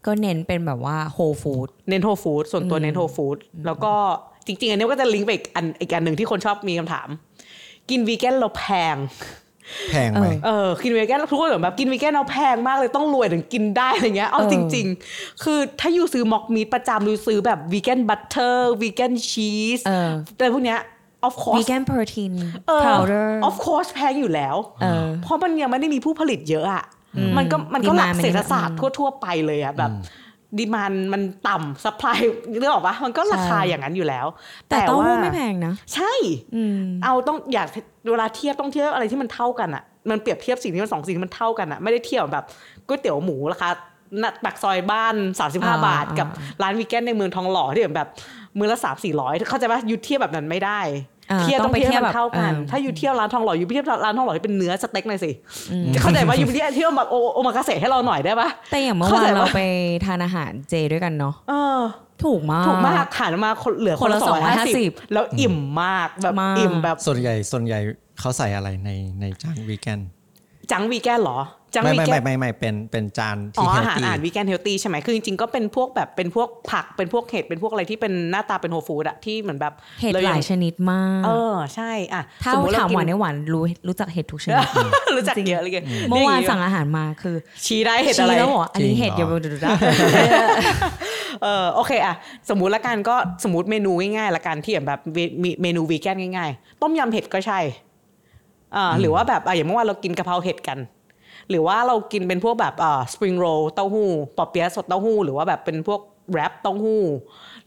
ก็เน้นเป็นแบบว่า whole foodเน้น whole food ส่วนตัวเน้น whole food แล้วก็จริง ๆ อันนี้ก็จะลิงก์ไปอีกอันอีกอันหนึ่งที่คนชอบมีคำถาม กินวีแกนแล้วแพง แพงไหมเออกินวีแกนทุกคนแบบกินวีแกนแล้วแพงมากเลยต้องรวยถึงกินได้อะไรเงี้ยเอาเออจริง ๆ คือถ้า you ซื้อ mock meat ประจำ you ซื้อแบบ vegan butter vegan cheese เออแต่พวกเนี้ย of course vegan protein เออ powder of course แพงอยู่แล้วเออเพราะมันยังไม่ได้มีผู้ผลิตเยอะอะมันก็มันก็หลัก Demand มันเศรษฐศาสตอืร์มทั่ว ๆ ไปเลยอะแบบ ดีมานมันต่ำ supply เรื่องออกปะมันก็ราคาใช่อย่างนั้นอยู่แล้ว แต่เต้าหู้ว่าไม่แพงนะ ใช่อืมเอาต้องอยากเวลาเทียบต้องเทียบอะไรที่มันเท่ากันอะมันเปรียบเทียบสิ่งที่มันสองสิ่งที่มันเท่ากันอะไม่ได้เทียบแบบก๋วยเตี๋ยวหมูราคาหน้าปากซอยบ้าน 35อ่าบาท กับอ่าร้านวีแกนในเมืองทองหล่อที่แบบมือละสามสี่ร้อยเข้าใจปะยูเทียบแบบนั้นไม่ได้อ่าเทียบต้ต้อองงไปเทียบเทียบมันเท่ากันแบบถ้าอยู่เที่ยวร้านทองหล่ออยู่ไปเทียบร้านทองหล่อที่เป็นเนื้อสเต็กหน่อยสิเข้าใจปะอยู่ไปเทียบเที่ยวแบบโอโอมากาเสะให้เราหน่อยได้ปะแต่อย่างเมื่อเข้าวาใจนเราปะไปทานอาหารเจด้วยกันเนาะเออถูกมากถูกมากหันมาคนเหลือคนละคนละสองร้อยห้าสิบ250แล้วอิ่มมากแบบมากอิ่มแบบส่วนใหญ่ส่วนใหญ่เขาใส่อะไรในในจานวีแกนจังวีแกนเหรอ จังไม่วีไม่แกไม่นไม่ไม่เป็นเป็นจานอ๋ที่อเฮอาลหารตี้อาหารวีแกนเฮลตี้ใช่ไหมคือจริงๆก็เป็นพวกแบบเป็นพวกผักเป็นพวกเห็ดเป็นพวกอะไรที่เป็นหน้าตาเป็นโฮฟู้ดอะที่เหมือนแบบเห็ดรหลายงชนิดมาก เออใช่อะถ้าสมมุติถามเรหวานกิในหวานรู้รู้จักเห็ดทุกชนิดรู้จักเยอะเลยกันเมื่อวานสั่งอาหารมาคือ ชี้ได้เห็ดอะไรชี้แล้วบอกว่าอันนี้เห็ดอย่าไปดูได้เออโอเคอะสมมุติละกันก็สมมติเมนูง่ายๆละกันที่แบบเวมีเมนูวีแกนง่าย ๆ ต้มยำเห็ดก็ใช่อ่าหรือว่าแบบอะอย่างเมื่อวานเรากินกะเพราเห็ดกัน หรือว่าเรากินเป็นพวกแบบอ่าสปริงโรลเต้าหู้ปอเปี๊ยะสดเต้าหู้หรือว่าแบบเป็นพวกแรปเต้าหู้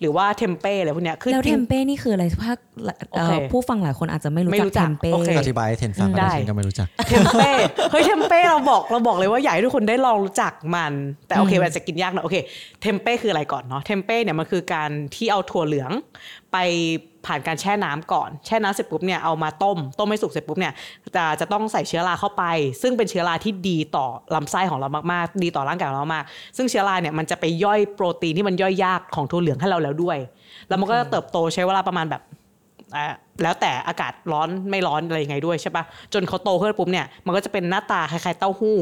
หรือว่าเทมเป้อะไรพวกเนี้ยคือแล้วจเทริงมเป้นี่คืออะไรภาคเอ่อโอเคผู้ฟังหลายคนอาจจะไม่รู้ไม่จักรู้จัเทกมเป้โอเคอธิบายให้เทนฟังได้ได้ฉันก็ไม่รู้จักเทมเป้เฮ้ยเทมเป้เราบอกเราบอกเลยว่าอยากให้ทุกคนได้ลองรู้จักมัน แต่โอเคมันจะกินยากหน่อยโอเคเทมเป้คืออะไรก่อนเนาะเทมเป้เนี่ยมันคือการที่เอาถั่วเหลือง ไปผ่านการแช่น้ำก่อน แช่น้ำเสร็จปุ๊บเนี่ยเอามาต้ม ต้มให้สุกเสร็จปุ๊บเนี่ยจะจะต้องใส่เชื้อราเข้าไป ซึ่งเป็นเชื้อราที่ดีต่อลำไส้ของเรามากๆ ดีต่อร่างกายของเรามาก ซึ่งเชื้อราเนี่ยมันจะไปย่อยโปรตีนที่มันย่อยยากของถั่วเหลืองให้เราแล้วด้วย แล้วมันก็จะเติบโตใช้เวลาประมาณแบบอ่าแล้วแต่อากาศร้อนไม่ร้อนอะไรยังไงด้วยใช่ปะจนเขาโตขึ้นปุ๊บเนี่ยมันก็จะเป็นหน้าตาคล้ายๆเต้าหู้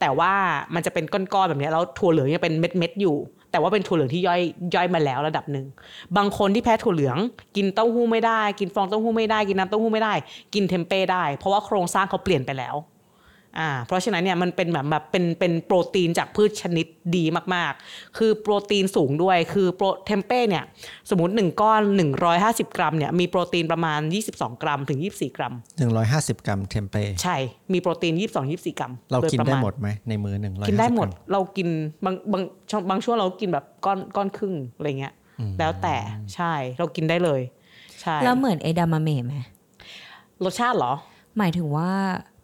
แต่ว่ามันจะเป็นก้อนๆแบบเนี้ยแล้วถั่วเหลืองยังเป็นเม็ดๆอยู่ แต่ว่าเป็นถั่วเหลืองที่ย่อยย่อยมาแล้วระดับหนึ่งบางคนที่แพ้ถั่วเหลือง กินเต้าหู้ไม่ได้ กินฟองเต้าหู้ไม่ได้ กินน้ำเต้าหู้ไม่ได้ กินเทมเป้ได้ เพราะว่าโครงสร้างเขาเปลี่ยนไปแล้ว อ่าเพราะฉะนั้นเนี่ยมันเป็นแบบแบบเป็นเป็นโปรตีนจากพืชชนิดดีมากๆ คือโปรตีนสูงด้วยคือโปรเทมเป้เนี่ยสมมติ 1 ก้อน 150 กรัมเนี่ยมีโปรตีนประมาณ 22 กรัมถึง 24 กรัม 150 กรัมเทมเป้ใช่ มีโปรตีน 22-24 กรัม เราโยกินประได้มาณหมดไหมในมือหนึ่งร้อยกินได้หมดเรากินบางบางช่วงบางช่วงเรากินแบบก้อนก้อนครึ่งอะไรเงี้ยแล้วแต่ใช่เรากินได้เลยใช่แล้วเหมือนเอดามะเมะไหมรสชาติเหรอ หมายถึงว่า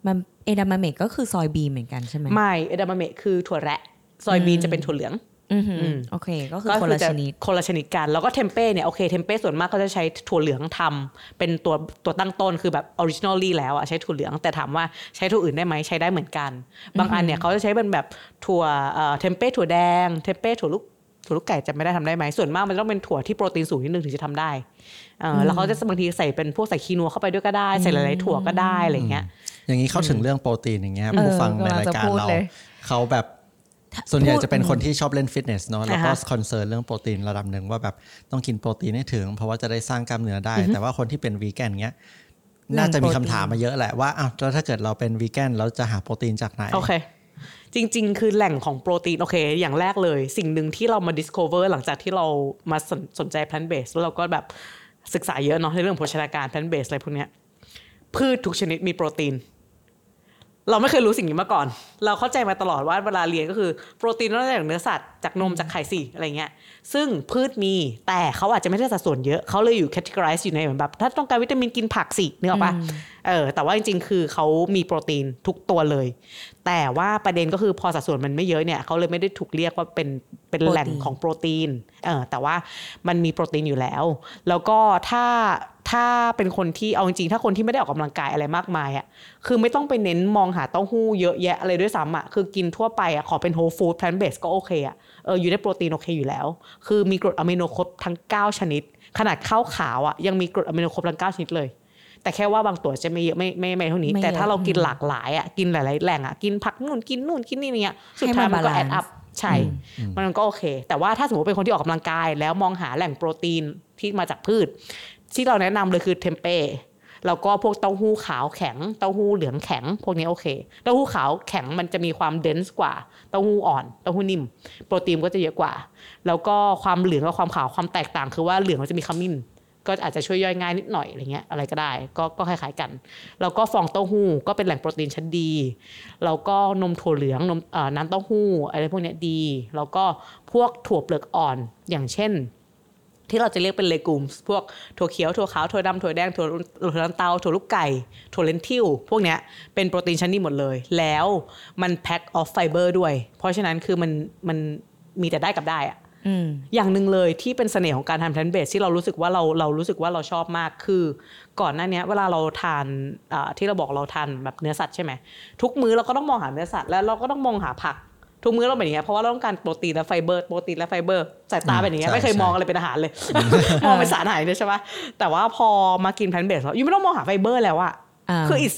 มัน เอดามะเมะก็คือ soybean เหมือนกันใช่ไหมไม่เอดามะเมะคือถั่วแระ soybean จะเป็นถั่วเหลืองอือหืออโอเค ก็คือคนละจชนิดคนละชนิดกัน แล้วก็เทมเป้เนี่ยโอเคเทมเป้ส่วนมากเขาจะใช้ถั่วเหลืองทำเป็นตัวตัวตั้งต้นคือแบบ originally แล้วอะใช้ถั่วเหลืองแต่ถามว่าใช้ถั่วอื่นได้ไหมใช้ได้เหมือนกัน บางอันเนี่ยเขาจะใช้เป็นแบบถั่วเอ่อเทมเป้ถั่วแดงเทมเป้ถั่วลูกถั่วลูกไก่จะไม่ได้ทำได้ไหมส่วนมากมันจะต้องเป็นถั่วที่โปรตีนสูงนิดนึงถึงจะทำได้เออแล้วเขาจะบางทีใส่เป็นพวกใส่คีนัวเข้าไปด้วยก็ได้ ใส่หลายๆถั่วก็ได้อะไรอย่างเงี้ย อย่างนี้เข้าถึงเรื่องโปรตีนอย่างเงี้ยเออผู้ฟังในกำลังรายจะการพูดเราเลยเขาแบบส่วนใหญ่พูดจะเป็นคนที่ชอบเล่นฟิตเนสเนาะแล้วก็อ่าฮะ concern เรื่องโปรตีนระดับหนึ่งว่าแบบต้องกินโปรตีนให้ถึง เพราะว่าจะได้สร้างกล้ามเนื้อได้ แต่ว่าคนที่เป็นวีแกนเงี้ยน่าจะมีคำถามมาเยอะแหละว่าอ้าวแล้วถ้าเกิดเราเป็นวีแกนเราจะหาโปรตีนจากไหนโอเคจริง ๆ คือแหล่งของโปรตีน โอเค อย่างแรกเลย สิ่งหนึ่งที่เรามา discover หลังจากที่เรามาสนสนใจ plant based แล้วเราก็แบบศึกษาเยอะเนาะในเรื่องโภชนาการ plant based อะไรพวกเนี้ยพืชทุกชนิดมีโปรตีน เราไม่เคยรู้สิ่งนี้มาก่อน เราเข้าใจมาตลอดว่าเวลาเรียนก็คือโปรตีนต้องได้จากเนื้อสัตว์จากนมจากไข่สิอะไรเงี้ย ซึ่งพืชมีแต่เขาอาจจะไม่ได้สัดส่วนเยอะเขาเลยอยู่ categorize อยู่ในเหมือนแบบถ้าต้องการวิตามินกินผักสินึกออกปะเออแต่ว่าจริงๆ คือเขามีโปรตีนทุกตัวเลย แต่ว่าประเด็นก็คือพอสัดส่วนมันไม่เยอะเนี่ยเขาเลยไม่ได้ถูกเรียกว่าเป็นเป็นแหล่งโปรตีนของโปรตีนเออแต่ว่ามันมีโปรตีนอยู่แล้ว แล้วก็ถ้า ถ้าเป็นคนที่เอาจริงๆถ้าคนที่ไม่ได้ออกกำลังกายอะไรมากมายอะคือไม่ต้องไปเน้นมองหาเต้าหู้เยอะแยะอะไรด้วยซ้ำอะคือกินทั่วไปอะขอเป็น whole food plant based ก็โอเคอะเอออยู่ได้โปรตีนโอเคอยู่แล้ว คือมีกรดอะมิโนครบทั้ง 9 ชนิด ขนาดข้าวขาวอะยังมีกรดอะมิโนครบทั้ง 9 ชนิดเลย แต่แค่ว่าบางตัวจะไม่เยอะไม่ไม่ไม่เท่านี้ไม่เยอะแต่ถ้าเรากินหลากหลายอะกินหลายๆแหล่งอะกินผักนู่นกินนู่นกินนี่เนี่ยสุดท้ายมันก็ให้แอมันดอัพ balance ใช่มันก็โอเค แต่ว่าถ้าสมมติเป็นคนที่ออกกำลังกาย แล้วมองหาแหล่งโปรตีนที่มาจากพืช ที่เราแนะนำเลยคือเทมเป้แล้วก็พวกเต้าหู้ขาวแข็ง เต้าหู้เหลืองแข็ง พวกนี้โอเค เต้าหู้ขาวแข็งมันจะมีความเดนส์กว่า เต้าหู้อ่อน เต้าหู้นิ่ม โปรตีนก็จะเยอะกว่า แล้วก็ความเหลืองกับความขาวความแตกต่างคือว่าเหลืองมันจะมีขมิ้น ก็อาจจะช่วยย่อยง่ายนิดหน่อยอะไรเงี้ย อะไรก็ได้ ก็ก็คล้ายๆกัน แล้วก็ฟองเต้าหู้ก็เป็นแหล่งโปรตีนชั้นดี แล้วก็นมถั่วเหลือง นมน้ำเต้าหู้อะไรพวกนี้ดี แล้วก็พวกถั่วเปลือกอ่อน อย่างเช่น ที่เราจะเรียกเป็นเลกูมส์พวกถั่วเขียวถั่วขาวถั่วดำถั่วแดงถั่วถั่วลันเตาถั่วลูกไก่ถั่วเลนทิลพวกเนี้ยเป็นโปรตีนชั้นดีหมดเลย แล้วมัน pack of fiber ด้วย เพราะฉะนั้นคือมันมันมีแต่ได้กับได้อะอืมอย่างหนึ่งเลยที่เป็นเสน่ห์ของการทำ plant based ที่เรารู้สึกว่าเราเรารู้สึกว่าเราชอบมากคือ ก่อนหน้าเนี้ยเวลาเราทานอ่าที่เราบอกเราทานแบบเนื้อสัตว์ใช่ไหมทุกมื้อเราก็ต้องมองหาเนื้อสัตว์แล้วเราก็ต้องมองหาผัก ทุกมื้อเราเป็นอย่างเงี้ยเพราะว่าเราต้องการโปรตีนและไฟเบอร์โปรตีนและไฟเบอร์สายตาเป็นอย่างเงี้ยใช่ไม่เคยใช่มองอะไรเป็นอาหารเลยมองเป็นสารอาหารเลยใช่ปะแต่ว่าพอมากิน plant based แล้ว you ไม่ต้องมองหาไฟเบอร์แล้วอะอ่าคือ is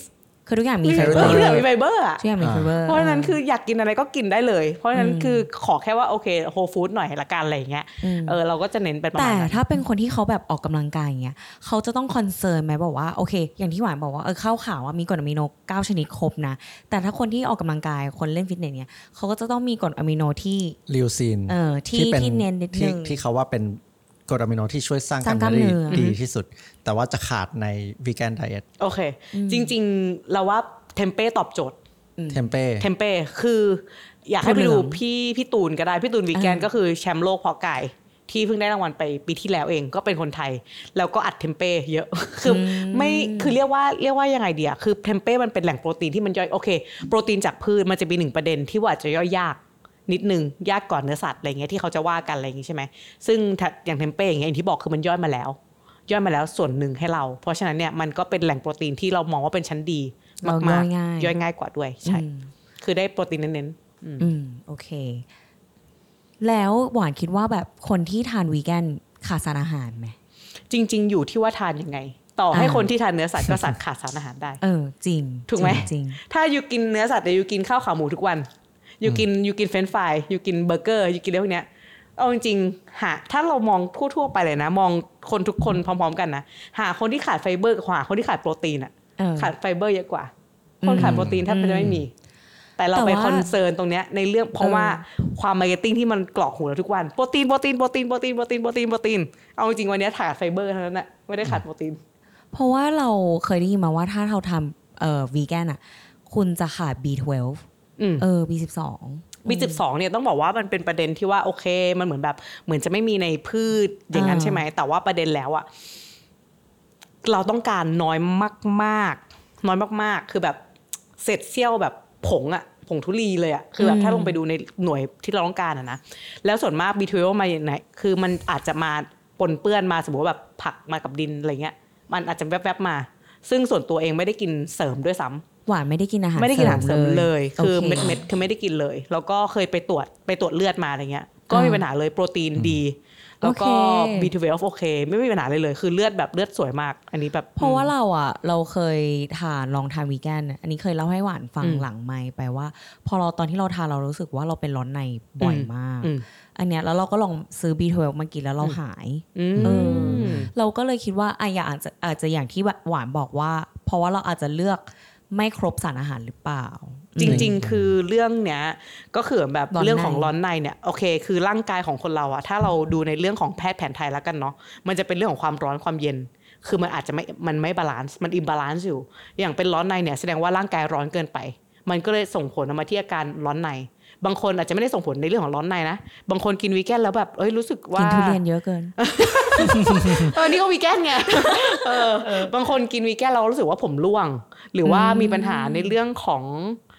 คือทุกอย่างมีมีไฟไฟเบเบออร์ร์ทุกอย่างมีไฟเบอร์อะทุกอย่างมีไฟเบอร์เพราะฉะนั้นคืออยากกินอะไรก็กินได้เลย เพราะฉะนั้นคือขอแค่ว่าโอเค whole food หน่อยละกันอะไรอย่างเงี้ยมเออเราก็จะเน้นเป็นประแต่มาณนั้นถ้าเป็นคนที่เขาแบบออกกำลังกายอย่างเงี้ยเขาจะต้อง concern ไหมบอกว่าโอเค อย่างที่หวานบอกว่าเออข้าวขาวอะมีกรดอะมิโนเก้าชนิดครบนะ แต่ถ้าคนที่ออกกำลังกายคนเล่นฟิตเนสเนี่ยเขาก็จะต้องมีกรดอะมิโนที่ลิวซีนเออที่ที่เน้นนิดที่นึงที่เขาว่าเป็น กรดอะมิโนที่ช่วยสร้างสร้างกล้ามได้เนื้อดีที่สุด แต่ว่าจะขาดใน vegan dietโอเค จริง ๆ เราว่าเทมเป้ตอบโจทย์เทมเป้เทมเป้คืออยากให้ไปถั่วเหลืดูองพี่พี่ตูนก็ได้ พี่ตูนวีแกนอ่าก็คือแชมป์โลกเพาะกายที่เพิ่งได้รางวัลไปปีที่แล้วเองก็เป็นคนไทย แล้วก็อัดเทมเป้เยอะ คืออไม่คือเรียกว่าเรียกว่ายังไงเดียคือเทมเป้มันเป็นแหล่งโปรตีนที่มันย่อยโอเค โปรตีนจากพืชมันจะมีหนึ่งประเด็นที่ว่าอาจจะย่อยยาก นิดนึงยากกว่าเนื้อสัตว์อะไรเงี้ยที่เขาจะว่ากันอะไรอย่างงี้ใช่ไหมซึ่งถ้าอย่างเทมเป้อย่างเงี้ยอย่างที่บอกคือมันย่อยมาแล้ว ย่อยมาแล้วส่วนหนึ่งให้เรา เพราะฉะนั้นเนี่ยมันก็เป็นแหล่งโปรตีนที่เรามองว่าเป็นชั้นดีเรามากย่อยง่ายๆย่อยง่ายกว่าด้วยใช่อืมคือได้โปรตีนเน้นๆอืมอืมโอเค แล้วหวานคิดว่าแบบคนที่ทานวีแกนขาดสารอาหารไหมจริง ๆ อยู่ที่ว่าทานยังไง ต่อให้อ่าคนที่ทานเนื้อสัตว์ก็สัตว์ขาดสารอาหารได้ เออ จริง ถูกไหมจริง ถ้าอยู่กินเนื้อสัตว์แต่อยู่กินข้าวขาหมูทุกวัน you กิน you กินเฟรนช์ฟราย you กินเบอร์เกอร์ you กินอะไรพวกเนี้ยเอาจริงๆหาถ้าเรามองทั่วๆไปเลยนะ มองคนทุกคนพร้อม ๆ กันนะหาคนที่ขาดไฟเบอร์กับหาคนที่ขาดโปรตีนอะเออขาดไฟเบอร์เยอะกว่า คนขาดโปรตีนแทบจะไม่มี แต่เราแต่ไปว่า concern ตรงเนี้ยในเรื่องเพราะเออว่าความ marketing ที่มันกรอกหูเราทุกวันโปรตีนโปรตีนโปรตีนโปรตีนโปรตีนโปรตีนโปรตีนเอาจริงๆวันเนี้ยขาดไฟเบอร์เท่านั้นแหละไม่ได้ขาดโปรตีน เพราะว่าเราเคยได้ยินมาว่าถ้าเราทำเอ่อวีแกนอะคุณจะขาด B12 อืม เออ B12 บีสิบสองเนี่ยต้องบอกว่ามันเป็นประเด็นที่ว่าโอเค มันเหมือนแบบ เหมือนจะไม่มีในพืชอย่างนั้นอ่าใช่ไหม แต่ว่าประเด็นแล้วอะเราต้องการน้อยมากๆ น้อยมากๆ คือแบบเศษเสี้ยวแบบผงอะผงทุลีเลยอะคือแบบถ้าลงไปดูในหน่วยที่เราต้องการอะนะแล้วส่วนมากบีทเวลมาอย่างไหนคือมันอาจจะมาปนเปื้อนมาสมมติว่าแบบผักมากับดินอะไรเงี้ย มันอาจจะแวบๆมา ซึ่งส่วนตัวเองไม่ได้กินเสริมด้วยซ้ำ หวานไม่ได้กินอาหารไม่ได้กินอาหารเสริมเลยโคือเม็ดเม็ดคือไม่ได้กินเลย แล้วก็เคยไปตรวจไปตรวจเลือดมาอะไรเงี้ย ก็ไม่มีปัญหาเลยโปรตีนดี แล้วก็โอเค B12 โอเค ไม่มีปัญหาเลยเลย คือเลือดแบบเลือดสวยมาก อันนี้แบบ เพราะว่าเราอะ เราเคยทานลองทานวีแกนอันนี้เคยเล่าให้หวานฟังอืมหลังไมค์ไปว่า พอเราตอนที่เราทานเรารู้สึกว่าเราเป็นร้อนในบ่อยมากอืมอันเนี้ยแล้วเราก็ลองซื้อ B12 มากินแล้วเราหายอืมเออเราก็เลยคิดว่าอะอย่างอาจจะอาจจะอย่างที่หวานบอกว่า เพราะว่าเราอาจจะเลือก ไม่ครบสารอาหารหรือเปล่า จริง ๆ คือเรื่องเนี้ยก็คือแบบร้อนในเรื่องของร้อนในเนี่ยโอเค คือร่างกายของคนเราอะถ้าเราดูในเรื่องของแพทย์แผนไทยแล้วกันเนาะมันจะเป็นเรื่องของความร้อนความเย็น คือมันอาจจะไม่มันไม่ balance มัน imbalance อยู่ อย่างเป็นร้อนในเนี่ยแสดงว่าร่างกายร้อนเกินไป มันก็เลยส่งผลมาที่อาการร้อนในบางคนอาจจะไม่ได้ส่งผลในเรื่องของร้อนในนะ บางคนกินวีแกนแล้วแบบ เอ้ยรู้สึกว่า กินทุเรียนเยอะเกิน เออ นี่ก็วีแกนไง เออ บางคนกินวีแกนเรารู้สึกว่าผมร่วง หรือว่ามีปัญหาในเรื่องของ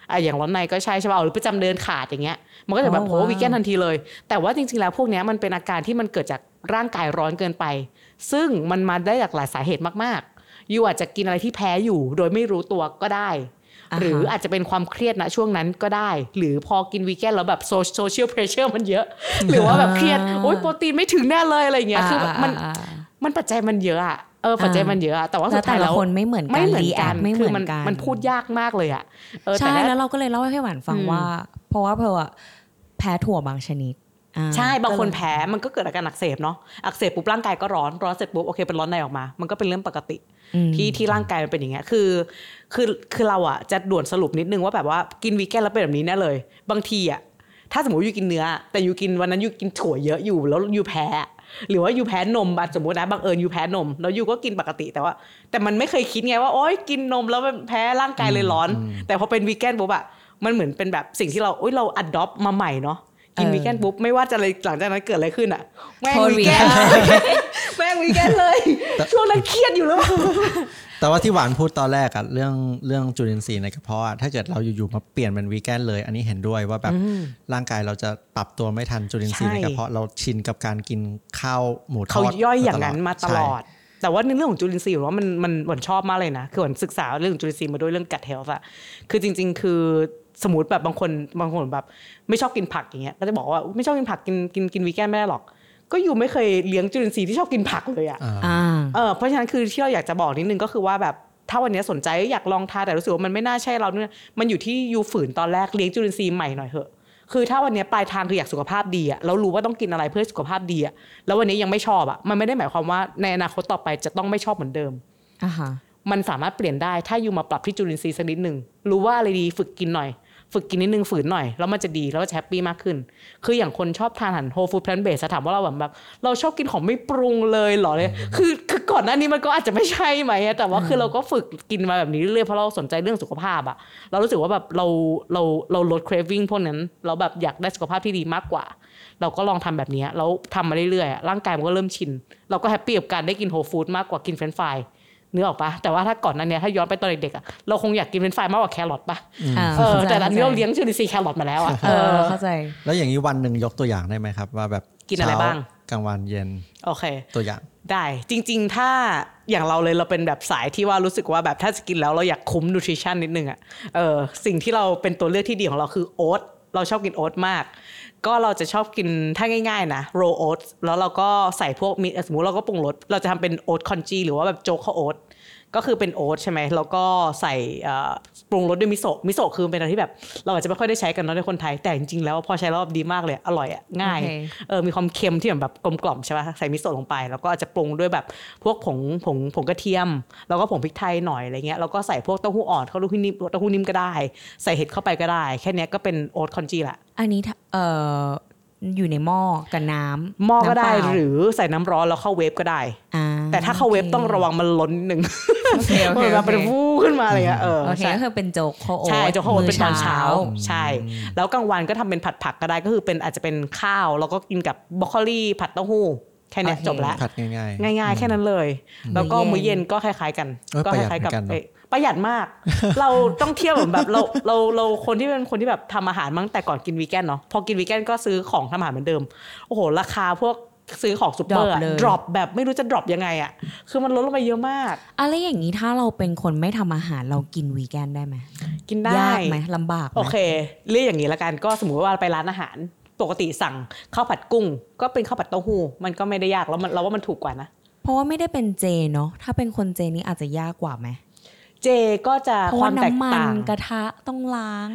อะอย่างร้อนในก็ใช่ใช่ป่ะหรือประจำเดือนขาดอย่างเงี้ย มันก็จะแบบอ๋อโหวีแกนทันทีเลย แต่ว่าจริง ๆ แล้วพวกเนี้ยมันเป็นอาการที่มันเกิดจากร่างกายร้อนเกินไป ซึ่งมันมาได้จากหลายสาเหตุมากๆยูอาจจะกินอะไรที่แพ้อยู่ โดยไม่รู้ตัวก็ได้อ่าฮะ หรืออาจจะเป็นความเครียดณช่วงนั้นก็ได้ หรือพอกินวีแกนแล้วแบบโซเชียลเพรสเชอร์มันเยอะ หรือว่าแบบเครียดโอ๊ยโปรตีนไม่ถึงแน่เลยอะไรอย่างเงี้ยคือมันอ่าอ่าอ่ามันปัจจัยมันเยอะอะเออปัจจัยมันเยอะอะแต่ว่าแล้สุวดท้ายแต่ละแล้วคนไม่เหมือนกันไม่เหมือนกัน react ไม่เหคืมือนมันกันมันพูดยากมากเลยอะเออแต่ใช่ถ้าแล้วเราก็เลยเล่าให้พี่หวานฟังอืมว่า เพราะว่าเพลอะแพ้ถั่วบางชนิดอ่ ใช่บางคนก็เลยแพ้มันก็เกิดอาการอักเสบเนาะอักเสบปุ๊บร่างกายก็ร้อนร้อนเสร็จปุ๊บโอเคเป็นร้อนในออกมา มันก็เป็นเรื่องปกติอืมที่ที่ร่างกายมันเป็นอย่างเงี้ยคือ คือคือเราอะจะด่วนสรุปนิดนึงว่าแบบว่ากินวีแกนแล้วเป็นแบบนี้แน่เลย บางทีอะถ้าสมมติยูกินเนื้อ แต่ยูกินวันนั้นยูกินถั่วเยอะอยู่แล้วยูแพ้ หรือว่ายูแพ้นมอะสมมตินะบังเอิญยูแพ้นม แล้วยูก็กินปกติแต่ว่า แต่มันไม่เคยคิดไงว่าโอ๊ยกินนมแล้วมันแพ้ร่างกายเลยร้อน แต่พอเป็นวีแกนปุ๊บอะมันเหมือนเป็นแบบสิ่งที่เราโอ๊ยเราอัดดอปมาใหม่เนาะ กินเออวีแกนปุ๊บไม่ว่าจะอะไรหลังจากนั้นเกิดอะไรขึ้นอะแม่งโทษวีแกน weekend แม่งวีแกนเลย ช่วงนั้นเครียดอยู่แล้วแต่ว่าพี่หวานพูดตอนแรกอะเรื่องเรื่องจุลินทรีย์ในกระเพาะอะถ้าเกิดเราอยู่ๆมาเปลี่ยนเป็นวีแกนเลย อันนี้เห็นด้วยว่าแบบร่างกายเราจะปรับตัวไม่ทันจุลินทรีย์ใช่ในกระเพาะเราชินกับการกินข้าวหมูทอดเขาย่อยอย่างนั้นมาตลอดใช่แต่ว่าในเรื่องของจุลินทรีย์ผมว่ามันมันหวานชอบมากเลยนะ คือหวานศึกษาเรื่องจุลินทรีย์มาด้วยเรื่อง gut health อะคือจริง ๆ คือ สมมติแบบบางคนบางคนแบบ ไม่ชอบกินผักอย่างเงี้ยก็จะบอกว่าไม่ชอบกินผักกินกินกินวีแกนไม่ได้หรอก ก็อยู่ไม่เคยเลี้ยงจุลินทรีย์ที่ชอบกินผักเลยอะอ่าอ่าเออเพราะฉะนั้นคือที่เราอยากจะบอกนิดนึงก็คือว่าแบบถ้าวันนี้สนใจอยากลองทานแต่รู้สึกว่ามันไม่น่าใช่เราเนี่ยมันอยู่ที่ยูฝืนตอนแรกเลี้ยงจุลินทรีย์ใหม่หน่อยเถอะคือถ้าวันนี้ปลายทางคืออยากสุขภาพดีอะแล้วรู้ว่าต้องกินอะไรเพื่อให้สุขภาพดีอะแล้ววันนี้ยังไม่ชอบอะมันไม่ได้หมายความว่าในอนาคตต่อไปจะต้องไม่ชอบเหมือนเดิมอ่าฮะมันสามารถเปลี่ยนได้ถ้ายูมาปรับที่จุลินทรีย์สักนิดหนึ่งรู้ว่าอะไรดีฝึกกินหน่อย ฝึกกินนิดนึงฝืนหน่อย แล้วมันจะดีแล้วก็แฮปปี้มากขึ้น คืออย่างคนชอบทานอาหาร whole food plant based ถามว่าเราแบบแบบเราชอบกินของไม่ปรุงเลยเหรอเนี่ยคือคือก่อนหน้านี้มันก็อาจจะไม่ใช่ไหมแต่ว่าคือเราก็ฝึกกินมาแบบนี้เรื่อยเพราะเราสนใจเรื่องสุขภาพอะเรารู้สึกว่าแบบเราเราเราลด craving พวกนั้นเราแบบอยากได้สุขภาพที่ดีมากกว่า เราก็ลองทำแบบนี้แล้วทำมาเรื่อยๆอะร่างกายมันก็เริ่มชิน เราก็แฮปปี้กับการได้กิน whole food มากกว่ากินเฟรนช์ฟราย เนื้อออกปะแต่ว่าถ้าก่อนหน้านั้นเนี่ยถ้าย้อนไปตอนเด็กๆอะเราคงอยากกินเฟรนช์ฟรายมากกว่าแครอทปะอ่าเออเข้าใจแต่ตอนนี้เราเข้ใจเลี้ยงจุลินทรีย์แครอทมาแล้วอะเออเข้าใจ แล้วอย่างนี้วันหนึ่งยกตัวอย่างได้ไหมครับ ว่าแบบกินอะไรเช้บ้างกลางวันเย็นโอเค ตัวอย่างได้จริง ๆ ถ้าอย่างเราเลยเราเป็นแบบสายที่ว่ารู้สึกว่าแบบถ้าจะกินแล้วเราอยากคุ้ม nutrition นิดนึงอะเออสิ่งที่เราเป็นตัวเลือกที่ดีของเราคือโอ๊ต เราชอบกินโอ๊ตมาก ก็เราจะชอบกินถ้าง่ายๆนะ rolled oatแล้วเราก็ใส่พวกมีสมมติเราก็ปรุงรสเราจะทำเป็น oat congee หรือว่าแบบโจ๊กข้าวโอ๊ต ก็คือเป็นโอ๊ตใช่ไหมแล้วก็ใส่เอ่อปรุงรสด้วยมิโซะมิโซะคือเป็นอะไรที่แบบ เราอาจจะไม่ค่อยได้ใช้กันเนาะในคนไทยแต่จริงๆแล้วพอใช้แล้วดีมากเลยอร่อยอะง่ายโอเคเออมีความเค็มที่แบบกลมกล่อมใช่ป่ะใส่มิโซะลงไป แล้วก็อาจจะปรุงด้วยแบบพวกผงผงผงกระเทียม แล้วก็ผงพริกไทยหน่อยอะไรเงี้ยแล้วก็ใส่พวกเต้าหู้อ่อนเต้าหู้นิ่มเต้าหู้นิ่มก็ได้ ใส่เห็ดเข้าไปก็ได้ แค่เนี้ยก็เป็น oat congee ละอันนี้ถ้าเอ่อ อยู่ในหม้อกับน้ำหม้อก็ได้น้ำเปล่าหรือใส่น้ำร้อนแล้วเข้าเวฟก็ได้อ่าแต่ถ้าเข้าเวฟต้องระวังมันล้นนิดนึงโอเคโอเคมันโอแบบเคเป็นวู้ขึ้นมาอะไรเงี้ยเออโอเคใช่ก็คือเป็นโจ๊กข้าวโอ๊ตใช่โจ๊กข้าวโอ๊ตเป็นตอนเช้ามื้ใช่ แล้วกลางวันก็ทำเป็นผัดผักก็ได้ก็คือเป็นอาจจะเป็นข้าวแล้วก็กินกับบรอกโคลีผัดเต้าหู้แค่เนี้ยจบแล้วผัดง่ายๆง่าย ๆ แค่นั้นเลย แล้วก็มื้อเย็นก็คล้ายๆกันเออก็ประคหยัดล้ายๆกับ เหมือนกันเนอะเอ้ยประหยัดมาก เราต้องเที่ยวเหมือนแบบเราเราเราคนที่เป็นคนที่แบบทำอาหารมั้งแต่ก่อนกินวีแกนเนาะพอกินวีแกนก็ซื้อของทำอาหารเหมือนเดิม โอ้โห ราคาพวกซื้อของซูเปอร์ drop เลย drop แบบไม่รู้จะ drop ยังไงอะ คือมันลดลงไปเยอะมาก อะไรอย่างนี้ถ้าเราเป็นคนไม่ทำอาหารเรากินวีแกนได้ไหมกินได้ยากไหมลำบากไหมโอเค เรียกอย่างนี้ละกันก็สมมติว่าไปร้านอาหารปกติสั่งข้าวผัดกุ้ง ก็เป็นข้าวผัดเต้าหู้มันก็ไม่ได้ยากแล้วมันเราว่ามันถูกกว่านะ เพราะว่าไม่ได้เป็นเจเนาะถ้าเป็นคนเจนี่อาจจะยากกว่าไหม เจก็จะเพราะควาว่ามแตกน้ำมันต่างกระทะต้องล้าง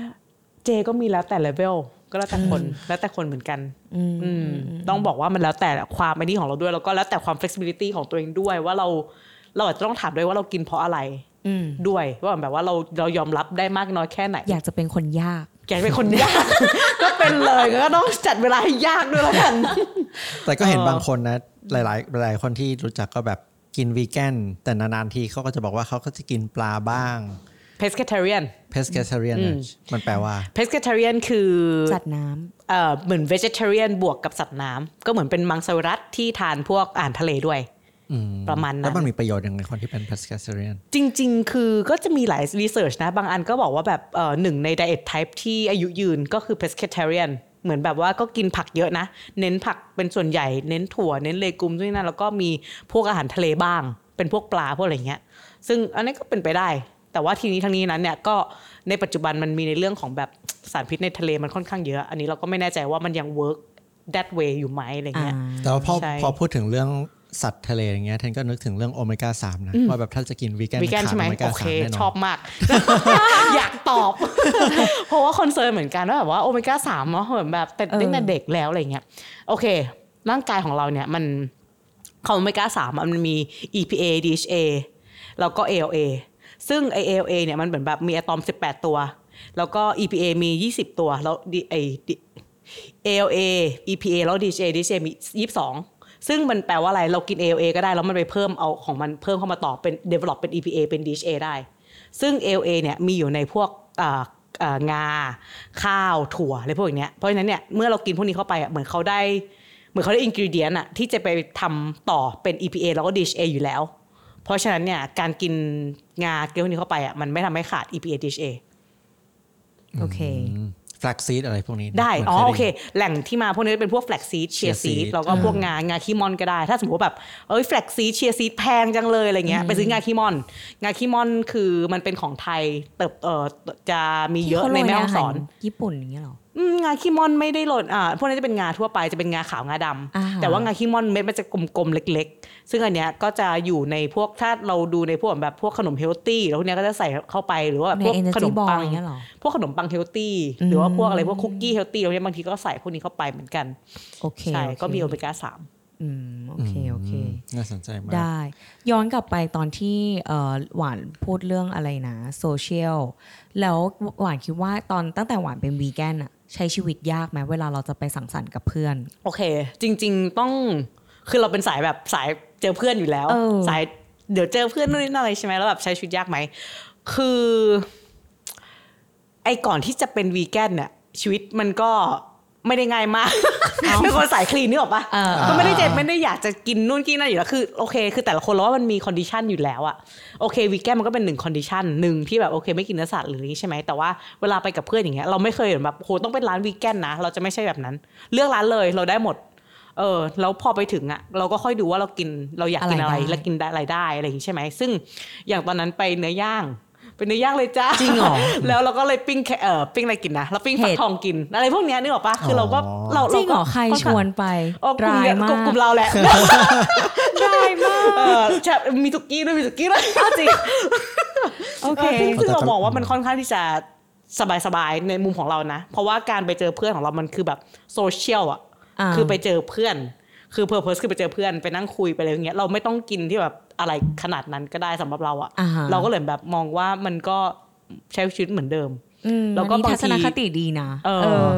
เจก็มีแล้วแต่เลเวลก็แล้วแต่คนแล้วแต่คนเหมือนกันอืมอืมต้องบอกว่ามันแล้วแต่ความไอ้นี่ของเราด้วย แล้วก็แล้วแต่ความ flexibility ของตัวเองด้วยว่าเราเราอาจจะต้องถามด้วยว่าเรากินเพราะอะไรอืมด้วยว่าแบบว่าเราเรายอมรับได้มากน้อยแค่ไหน อยากจะเป็นคนยากแกเป็นคนยาก ก็เป็นเลยก็ต้องจัดเวลาให้ยากด้วยแล้วกัน แต่ก็เห็นเออบางคนนะ หลาย ๆ หลายๆคนที่รู้จักก็แบบ กินวีแกนแต่นานๆทีเขาก็จะบอกว่าเขาก็จะกินปลาบ้าง pescatarian pescatarian อืมมันแปลว่า pescatarian คือสัตว์น้ำเอ่อเหมือน vegetarian บวกกับสัตว์น้ำก็เหมือนเป็นมังสวิรัตที่ทานพวกอาหารทะเลด้วยอืมประมาณแล้นั้วนมันมีประโยชน์ยังไงคนที่เป็น pescatarian จริง ๆ คือก็จะมีหลายรีเสิร์ชนะ บางอันก็บอกว่าแบบเอ่อหนึ่งใน diet type ที่อายุยืนก็คือ pescatarian เหมือนแบบว่าก็กินผักเยอะนะ เน้นผักเป็นส่วนใหญ่เน้นถั่วเน้นเลกุมด้วยนะแล้วก็มีพวกอาหารทะเลบ้าง เป็นพวกปลาพวกอะไรเงี้ย ซึ่งอันนี้ก็เป็นไปได้ แต่ว่าทีนี้ทั้งนี้นั้นเนี่ยก็ในปัจจุบันมันมีในเรื่องของแบบสารพิษในทะเลมันค่อนข้างเยอะ อันนี้เราก็ไม่แน่ใจว่ามันยัง work that way อยู่ไหมอะไรอ่าเงี้ยแต่ว่าพอใช่พอพูดถึงเรื่อง สัตว์ทะเลอย่างเงี้ยเทนก็นึกถึงเรื่องโอเมก้าสามนะว่าแบบถ้าจะกินวีแกนวีแกนขาดใช่ไหมโอเมก้าโอเคสามแน่นอนชอบมาก อยากตอบ เพราะว่าคอนเซิร์นเหมือนกันว่าแบบว่าโอเมก้าสามเนาะเหมือนแบบแต่เออตั้งแต่เด็กแล้วอะไรเงี้ยโอเค ร่างกายของเราเนี่ยมันของโอเมก้าสามมันมี EPA DHA แล้วก็ ALA ซึ่งไอ ALA เนี่ยมันเหมือนแบบมีอะตอม 18 ตัว แล้วก็ EPA มี 20 ตัวแล้ว D- ไอ D- ALA EPA แล้ว DHA DHA มี22 ซึ่งมันแปลว่าอะไรเรากิน ALA ก็ได้ แล้วมันไปเพิ่มเอาของมันเพิ่มเข้ามาต่อเป็น develop เป็น EPA เป็น DHA ได้ ซึ่ง ALA เนี่ยมีอยู่ในพวกอ่าอ่างา ข้าวถั่วอะไรพวกอย่างเนี้ยเพราะฉะนั้นเนี่ยเมื่อเรากินพวกนี้เข้าไปอะเหมือนเขาได้เหมือนเขาได้อินกิ e เดียนอะที่จะไปทำต่อเป็น EPA แล้วก็ DHA อยู่แล้ว เพราะฉะนั้นเนี่ยการกินงาเกลือพวกนี้เข้าไปอะมันไม่ทำให้ขาด EPA DHA โอเค แฟลกซีดอะไรพวกนี้นะได้มันอ๋อยโอเคได้แหล่งที่มาพวกนี้เป็นพวกแฟลกซีดเชีย Chia ร์ซีด seed แล้วก็พวกงางาขี้มอนก็ได้ ถ้าสมมติว่าแบบเอ้ย flaxseed chia seed แพงจังเลยอะไรเงี้ยไปซื้องาขี้มอน งาขี้มอนคือมันเป็นของไทยเติบเอ่อจะมีเยอะในแม่ฮ่องสอนญี่ปุ่นอย่างเงี้ยเหรออืม งาขี้ม่อนไม่ได้หล่นอ่าพวกนี้จะเป็นงาทั่วไปจะเป็นงาขาวงาดำอ่าฮะแต่ว่างาขี้ม่อนเม็ดมันจะกลมๆเล็ก ๆ ซึ่งอันเนี้ยก็จะอยู่ในพวกถ้าเราดูในพวกแบบพวกขนม healthy แล้วพวกเนี้ยก็จะใส่เข้าไปหรือว่าแบบในพวก energy ขนมปัง ball อย่างเงี้ยเหรอพวกขนมปังเฮลตี้หรือว่าพวกอะไรพวกคุกกี้ healthy เราเนี่ยบางทีก็ใส่พวกนี้เข้าไปเหมือนกันโอเคใช่โอเคก็มีโอเมก้าสาม อืมโอเคโอเค น่าสนใจมาก ได้ ย้อนกลับไปตอนที่เอ่อหวานพูดเรื่องอะไรนะโซเชียลแล้วหวานคิดว่าตอนตั้งแต่หวานเป็นวีแกนอะใช้ชีวิตยากไหมเวลาเราจะไปสังสรรค์กับเพื่อน โอเค จริง ๆ ต้องคือเราเป็นสายแบบสายเจอเพื่อนอยู่แล้วเออสายเดี๋ยวเจอเพื่อนนู่นนี่นั่นอะไรใช่ไหมแล้วแบบใช้ชีวิตยากไหมคือ ไอ้ก่อนที่จะเป็นวีแกนเนี่ยชีวิตมันก็ ไม่ได้ง่ายมากเป็นคนสาย clean นึกออกปะเออก็ไม่ได้เจ็บไม่ได้อยากจะกินนู่นกินนั่นอยู่แล้วคือโอเคคือแต่ละคนเราว่ามันมี condition อยู่แล้วอะโอเควีแกนมันก็เป็นหนึ่ง condition หนึ่งที่แบบโอเคไม่กินเนื้อสัตว์หรืออย่างนี้ใช่ไหมแต่ว่าเวลาไปกับเพื่อนอย่างเงี้ยเราไม่เคยแบบโหต้องเป็นร้านวีแกนนะ เราจะไม่ใช่แบบนั้น เลือกร้านเลยเราได้หมดเออแล้วพอไปถึงอะ เราก็ค่อยดูว่าเรากินเราอยากกินอะไรอะไรไรได้แล้วกินได้อะไรได้อะไรอย่างนี้ใช่ไหมซึ่งอย่างตอนนั้นไปเนื้อย่าง เป็นเนื้อย่างเลยจ้าจริงเหรอแล้วเราก็เลยปิ้งแค่เออปิ้งอะไรกินนะเราปิ้งฟักเห็ดทองกินอะไรพวกเนี้ยนึกออกปะคือเราก็เราจริงเหรอก็ใครชวนไปเออกลุ่มรายเนี้ยมากลุ่มกลุ่มเราแหละรายมากเออใช่มีสุกี้ด้วยมีสุกี้ด้วยจริงโอเคซึ่งซึ่งเราบอกว่ามันค่อนข้างที่จะสบายๆในมุมของเรานะ เพราะว่าการไปเจอเพื่อนของเรามันคือแบบโซเชียลอะอ่าคือไปเจอเพื่อน คือ purpose คือไปเจอเพื่อนไปนั่งคุยไปอะไรอย่างเงี้ยเราไม่ต้องกินที่แบบ อะไรขนาดนั้นก็ได้สำหรับเราอะอ่าฮะเราก็เลยแบบมองว่ามันก็ใช้ชีวิตเหมือนเดิมอืมแล้วก็อันนี้บางทัศนทีคติดีนะเออเออ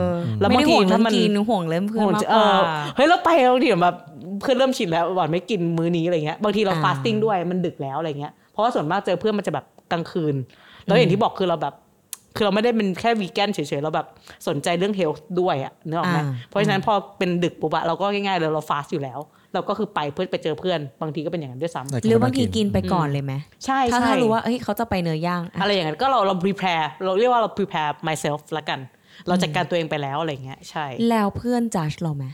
แล้วไม่ได้บางทีห่วงเรื่องกินห่วงเรื่องเพื่อนมากกว่าเออเฮ้ยเราไปบางทีแบบเพื่อนเริ่มชินแล้วหวานไม่กินมื้อนี้อะไรเงี้ยบางทีเราอ่า fasting ด้วยมันดึกแล้วอะไรเงี้ยเพราะว่าส่วนมากเจอเพื่อนมันจะแบบกลางคืน แล้วอย่างที่บอกคือเราแบบ คือเราไม่ได้เป็นแค่วีแกนเฉยๆเราแบบสนใจเรื่องเฮลท์ด้วยอะเนื้อออกไหมอ่าเพราะฉะนั้นพอเป็นดึกปุ๊บอะเราก็ง่ายๆเลยเราฟาสอยู่แล้ว เราก็คือไปเพื่อไปเจอเพื่อนบางทีก็เป็นอย่างนั้นด้วยซ้ำแต่หรือบางทีไม่กินไปก่อนเลยไหมใช่ถ้าใช่ถ้ารู้ว่าเอ้ยเขาจะไปเนื้อย่างอะอะไรอย่างนั้นก็เราเรา prepare เราเรียกว่าเรา prepare myself ละกัน เราจัดการตัวเองไปแล้วอะไรเงี้ยใช่ แล้วเพื่อนจัดเราไหม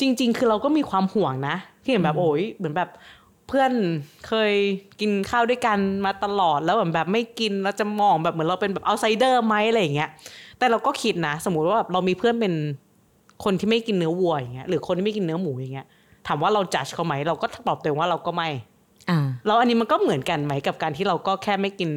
จริง ๆ คือเราก็มีความห่วงนะ ที่เห็นแบบโอ้ยเหมือนแบบเพื่อนเคยกินข้าวด้วยกันมาตลอดแล้วเหมือนแบบไม่กินเราจะมองแบบเหมือนเราเป็นแบบเอาไซเดอร์ไหมอะไรอย่างเงี้ยแต่เราก็คิดนะ สมมุติว่าแบบเรามีเพื่อนเป็นคนที่ไม่กินเนื้อวัวอย่างเงี้ยหรือคนที่ไม่กินเนื้อหมูอย่างเงี้ย ถามว่าเราจัดเขาไหมเราก็ตอบตัวเองว่าเราก็ไม่อ่าแล้วอันนี้มันก็เหมือนกันไหมกับการที่เราก็แค่ไม่กิน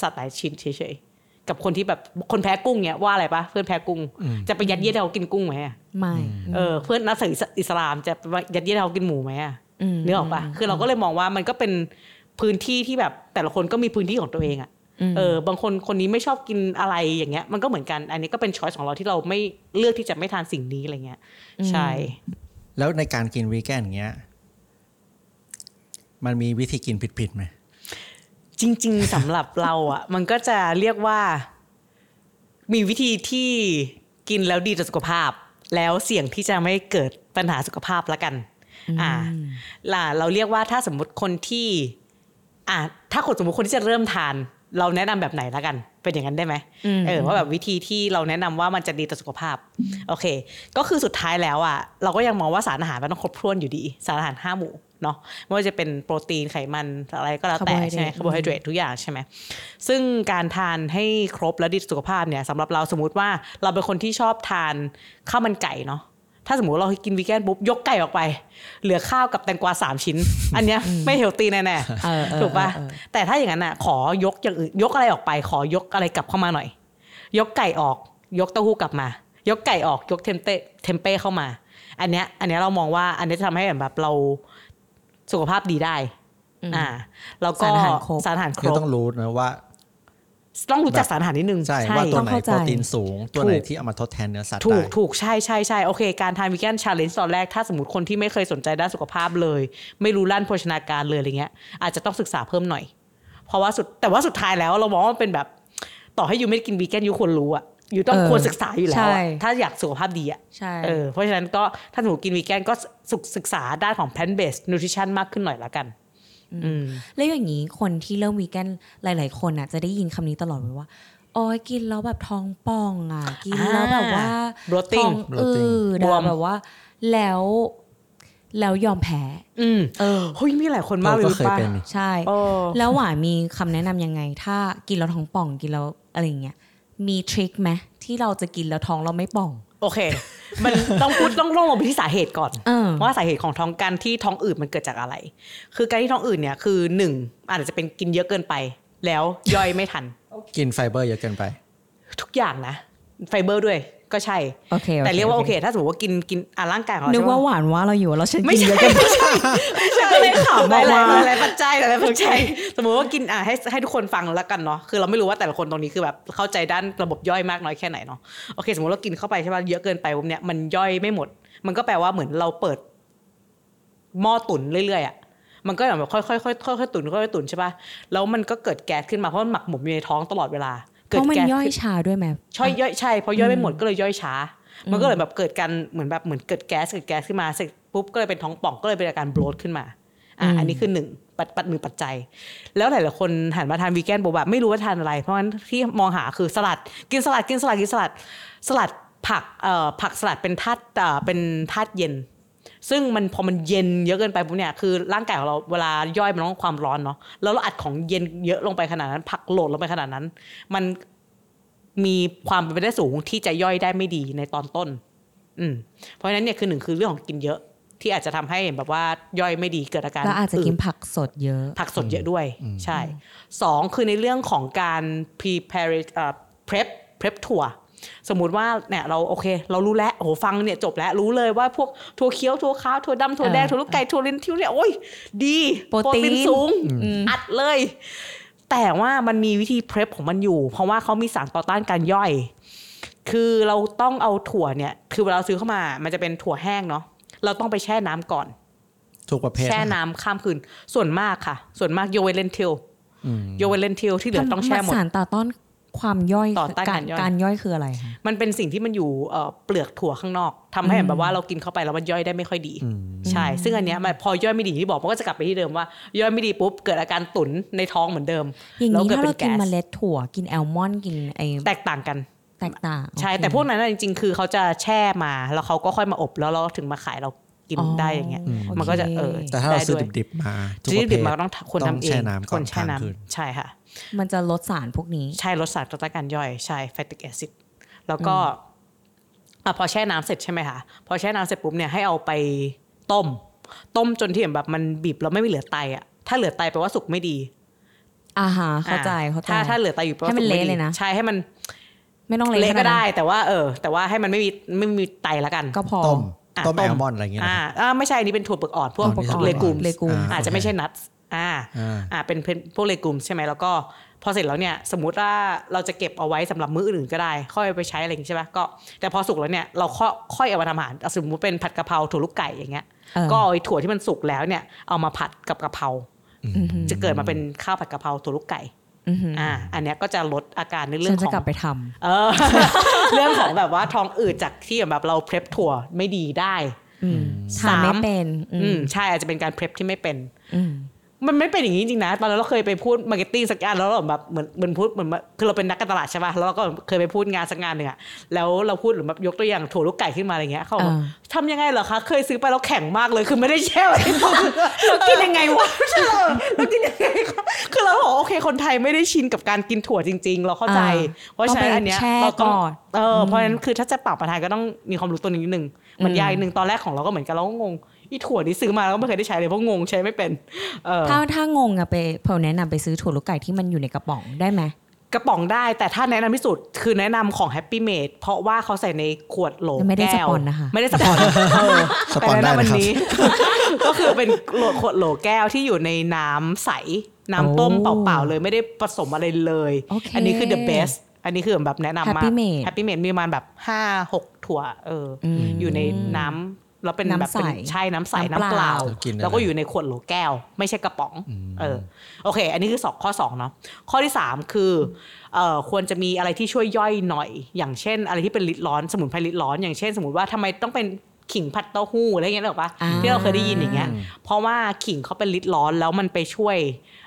สัตว์หลายชิ้นเฉยๆกับคนที่แบบคนแพ้กุ้งเนี้ยว่าอะไรปะเพื่อนแพ้กุ้ง จะไปยัดเยียดให้เขากินกุ้งไหมอะไม่เออเพื่อนนับถืออิสลามจะไปยัดเยียดให้เขากินหมูไหมอะมนึกออกปะคือเราก็เลยมองว่ามันก็เป็นพื้นที่ที่แบบแต่ละคนก็มีพื้นที่ของตัวเองอะเออบางคนคนนี้ไม่ชอบกินอะไรอย่างเงี้ย มันก็เหมือนกัน อันนี้ก็เป็นช้อยของเราที่เราไม่เลือกที่จะไม่ทานสิ่งนี้อะไรเงี้ยใช่ แล้วในการกินวีแกนอย่างเงี้ย มันมีวิธีกินผิดๆไหม จริง ๆสำหรับเราอะ มันก็จะเรียกว่า มีวิธีที่กินแล้วดีต่อสุขภาพ แล้วเสี่ยงที่จะไม่เกิดปัญหาสุขภาพละกัน อ่าล่ะเราเรียกว่าถ้าสมมุติคนที่ อ่าถ้าคนสมมติคนที่จะเริ่มทาน เราแนะนำแบบไหนละกัน เป็นอย่างนั้นได้ไหมอืมเออว่าแบบวิธีที่เราแนะนำว่ามันจะดีต่อสุขภาพ โอเค ก็คือสุดท้ายแล้วอะเราก็ยังมองว่าสารอาหารมันต้องครบถ้วนอยู่ดี สารอาหารห้าหมู่เนาะไม่ว่าจะเป็นโปรตีนไขมันอะไรก็แล้วแต่ Carbohydrate ใช่ไหมคาร์โบไฮเดรตทุกอย่างใช่ไหมซึ่งการทานให้ครบและดีต่อสุขภาพเนี่ยสำหรับเราสมมติว่าเราเป็นคนที่ชอบทานข้าวมันไก่เนาะ ถ้าสมมติเรากินวีแกนปุ๊บยกไก่ออกไป เหลือข้าวกับแตงกวาสามชิ้น อันเนี้ยไม่เฮลตี้แน่ๆเออเออถูกปะเออเออแต่ถ้าอย่างนั้นอะขอยกอย่างอื่นยกอะไรออกไป ขอยกอะไรกลับเข้ามาหน่อย ยกไก่ออก ยกเต้าหู้กลับมา ยกไก่ออกยกเทมเต้เทมเป้เข้ามา อันเนี้ยอันเนี้ยเรามองว่าอันเนี้ยจะทำให้แบบเราสุขภาพดีได้อ่าแล้วก็สารอาหารครบสารอาหารครคือบต้องรู้นะว่า ต้องรู้จักสารอาหารนิดนึงใช่ว่าตัวไหนต้องเข้าใจโปรตีนสูง ตัวไหนถูกที่เอามาทดแทนเนื้อสัตว์ถูได้กถูกใช่ใช่ใช่โอเค การทานวีแกน challenge ตอนแรก ถ้าสมมติคนที่ไม่เคยสนใจด้านสุขภาพเลย ไม่รู้ด้านโภชนาการเลยอะไรเงี้ย อาจจะต้องศึกษาเพิ่มหน่อย เพราะว่าสุดแต่ว่าสุดท้ายแล้วเรามองว่ามันเป็นแบบ ต่อให้ you ไม่ได้กินวีแกน you ควรรู้อะ you ต้องเออควรศึกษาอยู่แล้วใช่อะถ้าอยากสุขภาพดีอะใช่เออเพราะฉะนั้นก็ถ้าสมมติกินวีแกนก็ศึกศึกษาด้านของ plant based nutrition มากขึ้นหน่อยละกันอืม แล้วอย่างนี้คนที่เริ่มวีแกนหลาย ๆ คนอะจะได้ยินคำนี้ตลอดเลยว่าโอ้ยกินแล้วแบบท้องป่องอะ กินแล้วแบบว่า bloating ท้องอืดบวอะมแบบว่า แล้วแล้วยอมแพ้ อืมเออเฮ้ยมีหลายคนมากเลยเราก็รู้เคยปะเป็นนี่ใช่โอ้แล้วหวานมีคำแนะนำยังไง ถ้ากินแล้วท้องป่องกินแล้วอะไรอย่างเงี้ย มีทริคไหมที่เราจะกินแล้วท้องเราไม่ป่อง โอเค มันต้องพูดต้องลงลงไปที่สาเหตุก่อนเออว่าสาเหตุของท้องการที่ท้องอืดมันเกิดจากอะไร คือการที่ท้องอืดเนี่ยคือหนึ่งอาจจะเป็นกินเยอะเกินไป แล้วย่อยไม่ทัน กินไฟเบอร์เยอะเกินไป ทุกอย่างนะไฟเบอร์ด้วย ก็ใช่โอเคแต่เรียกว่าโอเค ถ้าสมมติว่ากินกินอะร่างกายของเรานึกใช่ปะว่าหวานว่าเราอยู่แล้วฉันไม่กินใช่เยอะเกินไม่ใช่ไม่ใช่ก็เลยขำบหอกลายว่าๆหลายๆปัจจัยหลายๆปัจจัยสมมติว่ากินอะให้ให้ทุกคนฟังแล้วกันเนาะคือเราไม่รู้ว่าแต่ละคนตรงนี้คือแบบเข้าใจด้านระบบย่อยมากน้อยแค่ไหนเนาะโอเค สมมติเรากินเข้าไปใช่ป่ะเยอะเกินไปปุ๊บเนี่ยมันย่อยไม่หมด มันก็แปลว่าเหมือนเราเปิดหม้อตุ๋นเรื่อยๆอะมันก็แบบค่อยๆค่อยๆค่อยๆตุ๋นค่อยๆตุ๋นใช่ป่ะแล้วมันก็เกิดแก๊สขึ้นมาเพราะมันหมักหมมอยู่ในท้องตลอดเวลา เพเกิดราะมันแก๊สย่อยขึ้นชาด้วยไหมช่อยย่อยใช่เพราะย่อยไม่หมดก็เลยย่อยช้า มันก็เลยแบบเกิดการเหมือนแบบเหมือนเกิดแก๊สเกิดแก๊สขึ้นมาเสร็จปุ๊บก็เลยเป็นท้องป่องก็เลยเป็นอาการโบลดขึ้นมาอะอันนี้คือหนึ่งปัจปัจหนึ่งปัจจัย แล้วหลายๆคนหันมาทานวีแกนบอกแบบไม่รู้ว่าทานอะไร เพราะฉะนั้นที่มองหาคือสลัดกินสลัดกินสลัดกินสลัดสลัดผักเอ่อผักสลัดเป็นธาตุเอ่อเป็นธาตุเย็น ซึ่งมันพอมันเย็นเยอะเกินไปปุ๊บเนี่ยคือร่างกายของเราเวลาย่อยมันต้องความร้อนเนาะแล้วเราอัดของเย็นเยอะลงไปขนาดนั้น ผักโหลดลงไปขนาดนั้น มันมีความเป็นไปได้สูงที่จะย่อยได้ไม่ดีในตอนต้น อืมเพราะฉะนั้นเนี่ยคือหนึ่งคือเรื่องของกินเยอะที่อาจจะทำให้แบบว่าย่อยไม่ดีเกิดอาการแล้วอาจจะกินดผักสดเยอะ ผักสดเยอะด้วย ใช่สองคือในเรื่องของการ prepare เอ่อ prep prep ถั่ว สมมุติว่าเนี่ยเราโอเค เรารู้แล้วโอ้โหฟังเนี่ยจบแล้วรู้เลยว่าพวกถั่วเขียวถั่วขาวถั่วดำถั่วแดงเออถั่วลูกไก่ถั่วลินทิวเนี่ยโอ้ยดีโปรตีนสูงอัดเลย แต่ว่ามันมีวิธี prep ของมันอยู่ เพราะว่าเขามีสารต่อต้านการย่อย คือเราต้องเอาถั่วเนี่ย คือเวลาเราซื้อเข้ามา มันจะเป็นถั่วแห้งเนาะเราต้องไปแช่น้ำก่อนทุกประเภทแช่น้ำข้ามคืนส่วนมากค่ะ ส่วนมากโยเวเลนทิลอืมโยเวเลนทิลที่เหลือต้องแช่หมดสารต่อต้าน ความย่อยต่อต้านกาการรย่อยการย่อยคืออะไรคะมันเป็นสิ่งที่มันอยู่เอ่อเปลือกถั่วข้างนอกทำให้แบบว่าเรากินเข้าไปแล้วมันย่อยได้ไม่ค่อยดี ใช่ ซึ่งอันเนี้ยมันพอย่อยไม่ดีที่บอกมันก็จะกลับไปที่เดิมว่า ย่อยไม่ดีปุ๊บเกิดอาการตุนในท้องเหมือนเดิมอย่างแล้วนี้เกิดถ้าเป็เรานกินแก๊สเมล็ดถั่วกินแอลมอนด์กินไอแตกต่างกันแตกต่างใช่โอเคแต่พวกนั้นนะจริงๆ คือเขาจะแช่มาแล้วเขาก็ค่อยมาอบแล้วเราถึงมาขายเรากินอ๋อได้อย่างเงี้ยโอเคมันก็จะเออแต่ถ้าเราซื้อได้วยดิบๆมาทุกซื้ปอระเภดิทบมาก็ต้องคนทำเองแช่น้ำก่คอนนแช่ทานคืนน้ำใช่ค่ะ มันจะลดสารพวกนี้ ใช่ลดสารต่อต้านการย่อยใช่แฟติกแอซิดแล้วก็อะพอแช่น้ำเสร็จใช่ไหมคะพอแช่น้ำเสร็จปุ๊บเนี่ยให้เอาไปต้ม ต้มจนที่แบบมันบีบแล้วไม่มีเหลือไตอะถ้าเหลือไตแปลว่าสุกไม่ดีอ่าฮะเข้าใจอะเข้าใจถ้าถ้าเหลือไตอยู่แปลว่าให้มันสุกไม่เละดีเลยนะใช่ให้มันไม่ต้องเละเละขนาก็นั้นได้ แต่ว่าเออ แต่ว่าให้มันไม่มีไม่มีไตละกัน ก็พอต้มอะต้มต้แอมลมอนด์อะไรอย่างเงี้ยอ่านะอ่าไม่ใช่อันนี้เป็นถั่วเปลือกอ่อนพวกอ๋อมีถั่วเลกุมเลกุมอ่าอาจจะไม่ใช่นัท อ่าอ่าอ่าเป็นเป็นพวกเลกุมใช่ไหมแล้วก็พอเสร็จแล้วเนี่ยสมมุติว่าเราจะเก็บเอาไว้สำหรับมื้ออื่นก็ได้ ค่อยไปใช้อะไรอย่างงี้ใช่ไหมก็แต่พอสุกแล้วเนี่ยเราค่อยค่อยเอามาทำอาหารอะสมมติเป็นผัดกะเพราถั่วลูกไก่อย่างเงี้ยเออก็เอาไอ้ถั่วที่มันสุกแล้วเนี่ยเอามาผัดกับกะเพราอือหือจะเกิดมาเป็นข้าวผัดกะเพราถั่วลูกไก่อือหือออ่าอันเนี้ยก็จะลดอาการในเรื่ฉัอนงจะของกลับไปทำเออเรื่องของแบบว่าท้องอืดจากที่แบบเรา prep ถั่วไม่ดีได้อืมทานไม่เป็นอือืมมใช่อาจจะเป็นการ prep ที่ไม่เป็นอื มมันไม่เป็นอย่างนี้จริงๆนะ ตอนนั้นเราเคยไปพูด marketing สักงานแล้วเราแบบเหมือนเหมือนพูดเหมือนคือเราเป็นนักการตลาดใช่ป่ะแล้วเราก็เคยไปพูดงานสักงานหนึ่งอะแล้วเราพูดหรือแบบยกตัวอย่างถั่วลูกไก่ขึ้นมาอะไรเงี้ยเขาบอกว่าอ่าทำยังไงเหรอคะ เคยซื้อไปแล้วแข็งมากเลย คือไม่ได้แช่ไว้ในตู้เรากินยังไงวะใช่เหรอเรากินยังไงคะคือเราบอกโอเคคนไทยไม่ได้ชินกับการกินถั่วจริง ๆ เราเข้าใจ เพราะฉะนั้นอันเนี้ยต้องไปแช่เราต้องก่อนเออเพราะฉะนั้นคือถ้าจะปรับประทานก็ต้องมีความรู้ตัวนี้นิดนึงมันยากนิดนึงตอนแรกของเราก็เหมือนกันเราก็งง อีถั่วนี้ซื้อมาแล้วก็ไม่เคยได้ใช้เลยเพราะงงใช้ไม่เป็นเออถ้าถ้างงอะไปเพลแนะนำไปซื้อถั่วลูกไก่ที่มันอยู่ในกระป๋องได้ไหมกระป๋องได้แต่ถ้าแนะนำที่สุดคือแนะนำของ Happy Made เพราะว่าเขาใส่ในขวดโหลไม่ได้แก้วสปอนนะคะไม่ได้สปอนเออสปอนได้แต่แนะนำวันะครับนี้ ก็คือเป็นโหลขวดโหลแก้วที่อยู่ในน้ำใสน้ำต้มโอ้เปล่าๆเลยไม่ได้ผสมอะไรเลยโอเคอันนี้คือ the best อันนี้คือแบบแนะนำมาก Happy Made Happy Made มีประมาณแบบห้าหกถั่วเอออมอยู่ในน้ำ แล้วเป็นแบบน้ำใสเป็นใช่น้ำใสน้ำน้ำเปเปล่าล่ากินได้แล้วก็เลยอยู่ในขวดโหลแก้ว ไม่ใช่กระป๋องเออโอเค อันนี้คือสองข้อสองเนาะข้อที่สามคือเอ่อควรจะมีอะไรที่ช่วยย่อยหน่อย อย่างเช่น อะไรที่เป็นลิตรร้อนสมุนไพรลิตรร้อน อย่างเช่น สมมติว่าทำไมต้องเป็นขิงผัดเต้าหู้อะไรเงี้ยหรอกปะอ่าที่เราเคยได้ยินอย่างเงี้ย เพราะว่าขิงเขาเป็นฤทธิ์ร้อนแล้วมันไปช่วย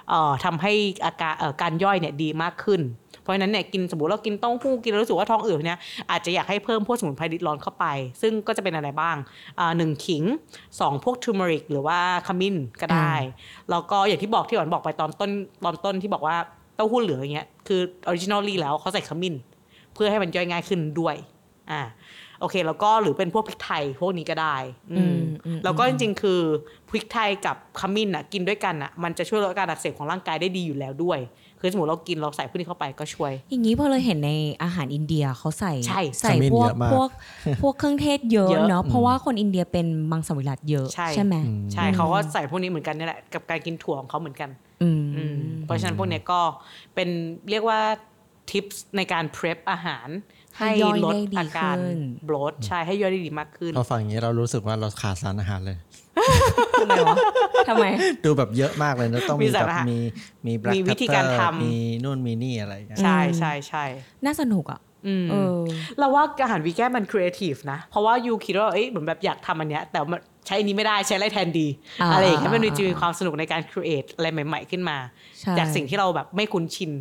เอ่อทำให้อาการเอ่อการย่อยเนี่ยดีมากขึ้น เพราะฉะนั้นเนี่ยกินสมมติเรากินเต้าหู้กินแล้วรู้สึกว่าท้องอืดเนี่ยอาจจะอยากให้เพิ่มพวกสมุนไพรฤทธิ์ร้อนเข้าไป ซึ่งก็จะเป็นอะไรบ้างอ่าหนึ่งขิงสองพวก turmeric หรือว่าขมิ้นก็ได้ แล้วก็อย่างที่บอกที่หวานบอกไปตอนต้นตอนต้นที่บอกว่าเต้าหู้เหลืองอย่างเงี้ยคือ originally แล้วเขาใส่ขมิ้น เพื่อให้มันย่อยง่ายขึ้นด้วยอ่าโอเคแล้วก็หรือเป็นพวกพริกไทยพวกนี้ก็ได้ อืมอืมแล้วก็จริงๆ คือพริกไทยกับขมิ้นอะกินด้วยกันอะมันจะช่วยลดการอักเสบของร่างกายได้ดีอยู่แล้วด้วย คือสมมติเรากินเราใส่พวกนี้เข้าไปก็ช่วย อย่างนี้พอเลยเห็นในอาหารอินเดียเขาใส่ใช่ใส่ขมิ้นพวกเยอะมากพวกพวกเครื่องเทศเยอะเยอะเนาะเพราะว่าคนอินเดียเป็นมังสวิรัตเยอะใช่ไหมใช่เขาก็ใส่พวกนี้เหมือนกันนี่แหละกับการกินถั่วของเขาเหมือนกันอืมอืมเพราะฉะนั้นพวกเนี้ยก็เป็นเรียกว่า tips ในการเพร p อาหาร ให้ให้ย่อยลดได้ดีอาการขึ้น bloat ใช่ให้ย่อยได้ดีมากขึ้นพอฟังอย่างนี้เรารู้สึกว่าเราขาดสารอาหารเลยทำไมวะทำไม ดูแบบเยอะมากเลยนะต้องมีมีสารแบบอาหารมีมี black มีวิธีการ prepare ทำมีนู่นมีนี่อะไรอย่างเงี้ยใช่ใช่ใช่น่าสนุกอะอืมเออเราว่าอาหารวีแกนมันครีเอทีฟนะ เพราะว่า you คิดว่าเอ้ยเหมือนแบบอยากทำอันเนี้ย แต่มันใช้อันนี้ไม่ได้ใช้อะไรแทนดีอ่าอะไรอย่างเงี้ยมันมีอ่าจะมีความสนุกในการ create อะไรใหม่ ๆ ขึ้นมาใช่จากสิ่งที่เราแบบไม่คุ้นชิน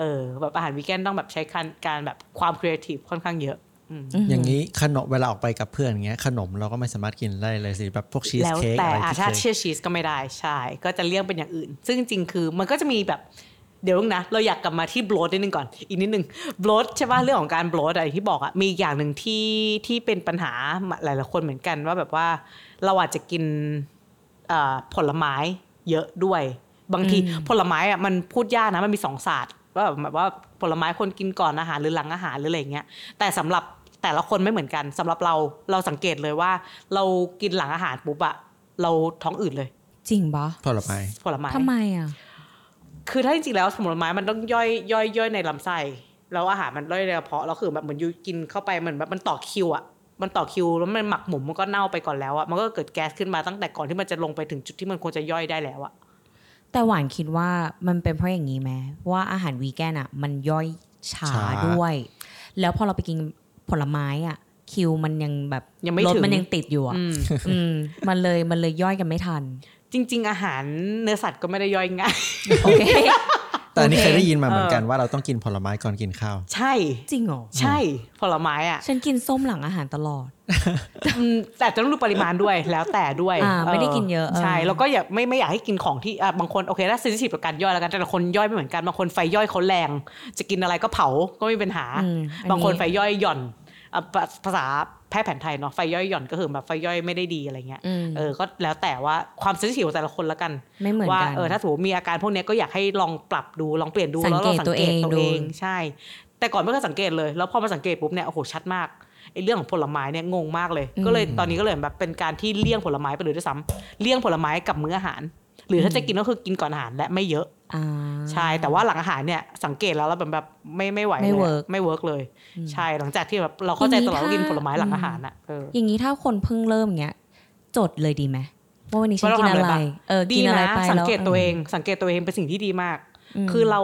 เออแบบอาหารวีแกนต้องแบบใช้การการแบบความครีเอทีฟค่อนข้างเยอะอย่างนี้ขนมเวลาออกไปกับเพื่อนอย่างเงี้ยขนมเราก็ไม่สามารถกินได้เลยสิแบบพวกชีสแล้วเค้กแต่อะไรอาที่ถ้าเคยเชื่อชีสก็ไม่ได้ใช่ ก็จะเลี่ยงเป็นอย่างอื่น ซึ่งจริงๆคือมันก็จะมีแบบเดี๋ยวนะ เราอยากกลับมาที่บล o นิดนึงก่อน อีกนิดนึงบล o ใช่ป่ะเรื่องของการบล o อะไรที่บอกอะมีอีกอย่างหนึ่งที่ที่เป็นปัญหาหลายๆคนเหมือนกันว่าแบบว่าเราอาจจะกินเอ่อผลไม้เยอะด้วย บางทีผลไม้อะมันพูดยากนะมันมีสองศาสตร์ ว่าแบบแบบว่าผลไม้คนกินก่อนอาหารหรือหลังอาหารหรืออะไรเงี้ยแต่สำหรับแต่ละคนไม่เหมือนกันสำหรับเราเราสังเกตเลยว่า เรากินหลังอาหารปุ๊บอะเราท้องอืดเลย จริงปะผลไม้ผลไม้ทำไมอะคือถ้าจริงๆแล้วผลไม้มันต้องย่อยย่อยย่อยในลำไส้แล้วอาหารมันย่อยในกระเพาะแล้วคือแบบเหมือนยูกินเข้าไปเหมือนแบบมันต่อคิวอะมันต่อคิวแล้วมันหมักหมมมันก็เน่าไปก่อนแล้วอะมันก็เกิดแก๊สขึ้นมาตั้งแต่ก่อนที่มันจะลงไปถึงจุดที่มันควรจะย่อยได้แล้วอะ แต่หวานคิดว่ามันเป็นเพราะอย่างนี้ไหมว่าอาหารวีแกนอะ มันย่อยช้าช้าด้วย แล้วพอเราไปกินผลไม้อะ คิวมันยังแบบยังไม่รสถึงมันยังติดอยู่อะอืมอืมมันเลยมันเลยย่อยกันไม่ทัน จริง ๆ อาหารเนื้อสัตว์ก็ไม่ได้ย่อยง่ายโอเค แต่อันนี้โอเคเคยได้ยินมาเหมือนกันว่าเราต้องกินผลไม้ก่อนกินข้าว ใช่ จริงเหรอ ใช่ ผลไม้อะฉันกินส้มหลังอาหารตลอดอืมแต่ต้องดูปริมาณด้วย แล้วแต่ด้วยอ่าไม่ได้กินเยอะเออใช่ แล้วก็อยากไม่ไม่อยากให้กินของที่อะบางคนโอเคถ้าเซนซิทีฟกับการย่อยแล้วกัน แต่ละคนย่อยไม่เหมือนกัน บางคนไฟย่อยเขาแรง จะกินอะไรก็เผา ก็ไม่มีปัญหาอืมอับางคนไฟย่อยหย่อนอะ ภาภาษาแพทย์แผนไทยเนาะไฟย่อยหย่อนก็คือแบบไฟย่อยไม่ได้ดีอะไรเงี้ยอืมเออก็แล้วแต่ว่าความเซนซิทีฟของแต่ละคนละกันไม่เหมือนว่ากันเออถ้าสมมติมีอาการพวกเนี้ยก็อยากให้ลองปรับดูลองเปลี่ยนดูสังแล้วเกเราตสังตัวเกตเองตัวดูเองใช่ แต่ก่อนไม่เคยสังเกตเลยแล้วพอมาสังเกตปุ๊บเนี่ยโอ้โหชัดมากไอ้เรื่องของผลไม้เนี่ยงงมากเลย ก็เลยตอนนี้ก็เลยแบบเป็นการที่เลี่ยงผลไม้ไปเลยด้วยซ้ำเลี่ยงผลไม้กับมื้ออาหาร หรือถ้าจะกินก็คือกินก่อนอาหารและไม่เยอะอ่า ใช่แต่ว่าหลังอาหารเนี่ยสังเกตแล้วแล้วแบบแบบไม่ไม่ไหวไม่เลยอะ work ไม่ work เลย ใช่หลังจากที่แบบเราเข้าใจตลอดว่ากินผลไม้หลังอาหารอะเอออย่างนี้ถ้าคนเพิ่งเริ่มเงี้ยจดเลยดีไหมว่าวันนี้ฉันว่าเรากินทำอะไรบ้างเออดีกินอะไรนะไปสังแล้วเกตตัวเอง สังเกตตัวเองเป็นสิ่งที่ดีมาก คือเรา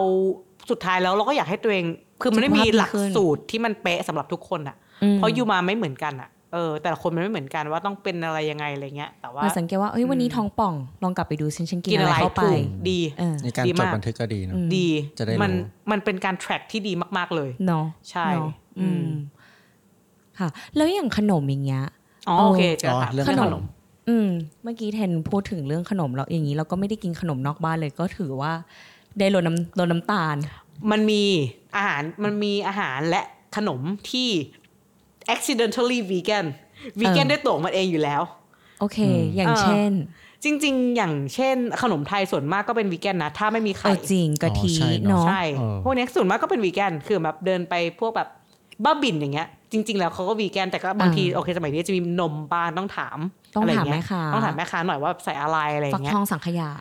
สุดท้ายแล้วเราก็อยากให้ตัวเอง คือมันไม่มีหลักสูตรที่มันเป๊ะสำหรับทุกคนอะอืมเพราะยูมาไม่เหมือนกันอะ เออแต่ละคนมันไม่เหมือนกันว่าต้องเป็นอะไรยังไงอะไรเงี้ย แต่ว่ามาสังเกตว่าเอ้ยวันนี้ท้องป่อง ลองกลับไปดูฉันฉันกินกินอะอะไรไรเข้าไปถูกดีเออในการดีจดมากบันทึกก็ดีเนอะดีจะได้รู้มันมันเป็นการ track ที่ดีมาก ๆเลยเนาะใช่เนาะอือืมมค่ะ แล้วอย่างขนมอย่างเงี้ยอ๋อโอเคเจออ๋อค่ะเรื่องขขนนมมอืม เมื่อกี้เทนพูดถึงเรื่องขนมแล้วอย่างนี้เราก็ไม่ได้กินขนมนอกบ้านเลยก็ถือว่า ได้ลดน้ำลดน้ำตาล มันมีอาหารมันมีอาหารและขนมที่ accidentally vegan vegan เออด้วยตัวของมันเองอยู่แล้ว โอเคอืมอย่างเออเช่น จริง ๆ อย่างเช่น ขนมไทยส่วนมากก็เป็นวีแกนนะ ถ้าไม่มีเอไข่อจริงกะทิอ๋อใช่เนอะเนาะใช่เออพวกเนี้ยส่วนมากก็เป็นวีแกนคือแบบเดินไปพวกแบบบ้าบินอย่างเงี้ยจริง ๆ แล้วเขาก็วีแกนแต่ก็บางทีโอเคสมัยนี้จะมีนมบ้านต้องถามต้องะไรถามเงี้แม่ยค้าต้องถามแม่ค้าหน่อยว่าใส่อะไรอะไรฟักเงี้ยทองสังขยา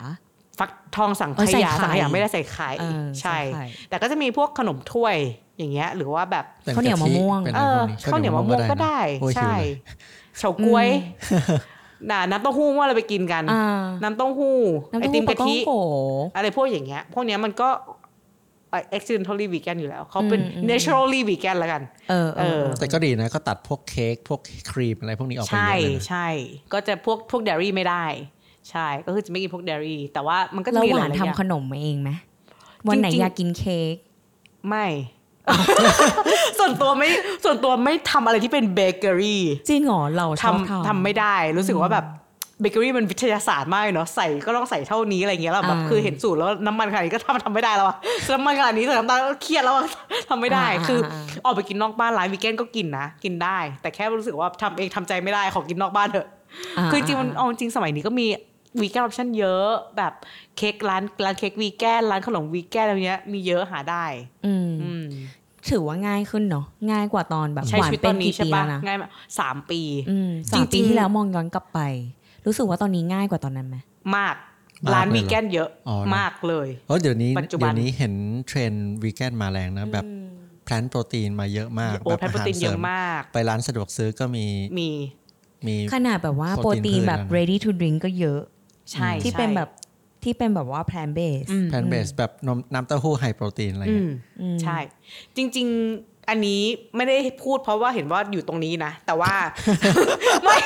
ฟักทองสังเออขใส่ยาไข่สังขยาไม่ได้ใส่ไข่เออใช่ใส่ไข่แต่ก็จะมีพวกขนมถ้วย อย่างเงี้ยหรือว่าแบบป็ข้าวเหนียวกะทิมะม่วงเป็นเออะไรอพวกนี้ข้าวเหนียวมะม่วงก็ได้โอ้ยหิวใช่เลยเฉาก๊วยน่ะน้ำเต้าหู้ว่าเราไปกินกันอ่าน้ำเต้าหู้น้ำไอเต้าติหู้มปลากะระทิโกอะไรพวกอย่างเงี้ย พวกเนี้ยมันก็เอ่อ accidentally vegan อยู่แล้ว เขาเป็นอืมอืม naturally vegan แล้วกันเออเออเออ แต่ก็ดีนะ ก็ตัดพวกเค้กพวกครีมอะไรพวกนี้ออกไปใช่เยอะเลยนะใช่ก็จะพวกพวก dairy ไม่ได้ ใช่ ก็คือจะไม่กินพวก dairy แต่ว่ามันก็จะแล้วมีหหวาลานยๆอย่างทำขนมมาเองไหมวันไหนจริงๆอยากกินเค้กไม่ ส่วนตัวไม่ส่วนตัวไม่ทำอะไรที่เป็นเบเกอรี่จริงเหรอเราชอบทำทำทำไม่ได้รู้สึกว่าแบบเบเกอรี่มันวิทยาศาสตร์มากเลยเนาะใส่ก็ต้องใส่เท่านี้อะไรเงี้ยแล้วแบบอ่าคือเห็นสูตรแล้วน้ำมันขนาดนี้ก็ทำทำไม่ได้แล้วอะน้ำมันขนาดนี้ใส่น้ำตาลก็เครียดแล้วอะทำไม่ได้อ่าคืออ่าออกไปกินนอกบ้านร้านวีแกนก็กินนะกินได้ แต่แค่รู้สึกว่าทำเองทำใจไม่ได้ขอกินนอกบ้านเถอะาคือจริงๆมันเอาจริงสมัยนี้ก็มี vegan option เยอะแบบเค้กร้านร้านเค้กวีแกนร้านขนมวีแกนอะไรเนี้ยมีเยอะหาได้อืมอืมถือว่าง่ายขึ้นเนาะง่ายกว่าตอนแบบใช้หวาชีนวิตตเป็อนนนี้กี่ใช่ปีปะแล้วนะง่ายมากสามปีอืมสามจริปีงๆที่แล้วมองย้อนกลับไป รู้สึกว่าตอนนี้ง่ายกว่าตอนนั้นไหมมากมากร้านเลยวีเหรอแกนเยอะอ๋อนะมากเลยเพราะเดี๋ยวนี้ปัจจุบันเดี๋ยวนี้เห็นเทรนด์วีแกนมาแรงนะแบบแพลนโปรตีนมาเยอะมากโอ้แบบแพนโปรตีนเยอะมาก ไปร้านสะดวกซื้อก็มีมีมีขนาดแบบว่าโปโปรรตีตีนนแบบพืชนะ ready to drink ก็เยอะ ใช่ที่ใช่เป็นแบบที่เป็นแบบว่า plant based อืมแพลนเบสแบบนมน้ำเต้าหู้ไฮโปรตีนอะไรอืเงี้มยใช่ จริง ๆ อันนี้ไม่ได้พูดเพราะว่าเห็นว่าอยู่ตรงนี้นะ แต่ว่าไม่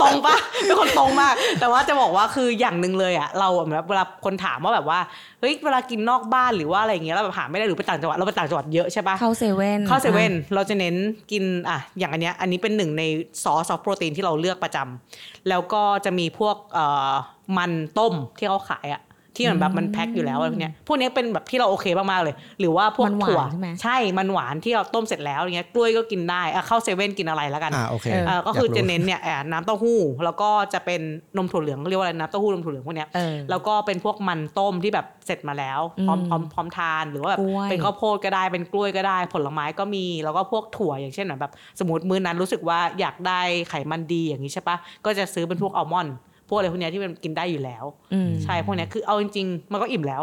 ตรงปะเป็นคนตรงมาก แต่ว่าจะบอกว่าคืออย่างหนึ่งเลยอะเราอะเหมือนเวลาคนถามว่าแบบว่าเฮ้ยเวลากินนอกบ้านหรือว่าอะไรอย่างเงี้ยเราแบบหาไม่ได้หรือไปต่างจังหวัดเราไปต่างจังหวัดเยอะใช่ปะเข้าเซเว่นเข้าเซเว่นเราจะเน้นกินอะอย่างอันเนี้ยอันนี้เป็นหนึ่งในซอสซอฟโปรตีนที่เราเลือกประจำแล้วก็จะมีพวกเอ่อมันต้มที่เขาขายอะ ที่เหมือนแบบมันแพ็คอยู่แล้วอะไรพวกเนี้ยพวกเนี้ยเป็นแบบที่เราโอเคมากๆเลย หรือว่าพวกมันหวานถั่วใช่ไหมใช่มันหวานที่เราต้มเสร็จแล้วอย่างเงี้ยกล้วยก็กินได้อะเข้าเซเว่นกินอะไรแล้วกันอ่าโอเคเออเอ่อก็คืออยารู้จะเน้นเนี่ยอะน้ำเต้าหู้ แล้วก็จะเป็นนมถั่วเหลืองเรียกว่าอะไรน้ำเต้าหู้นมถั่วเหลืองพวกเนี้ยเออแล้วก็เป็นพวกมันต้มที่แบบเสร็จมาแล้วพร้อมอืมพร้อมพร้อมทานหรือว่าแบบกล้วยเป็นข้าวโพดก็ได้เป็นกล้วยก็ได้ ผลไม้ก็มีแล้วก็พวกถั่วอย่างเช่นแบบสมมติมื้อนั้นรู้สึกว่าอยากได้ไขมันดีอย่างนี้ใช่ปะก็จะซื้อเป็นพวกอัลมอนด์ พวกอะไรพวกเนี้ยที่มันกินได้อยู่แล้วอืมใช่พวกเนี้ยคือเอาจริงๆ มันก็อิ่มแล้ว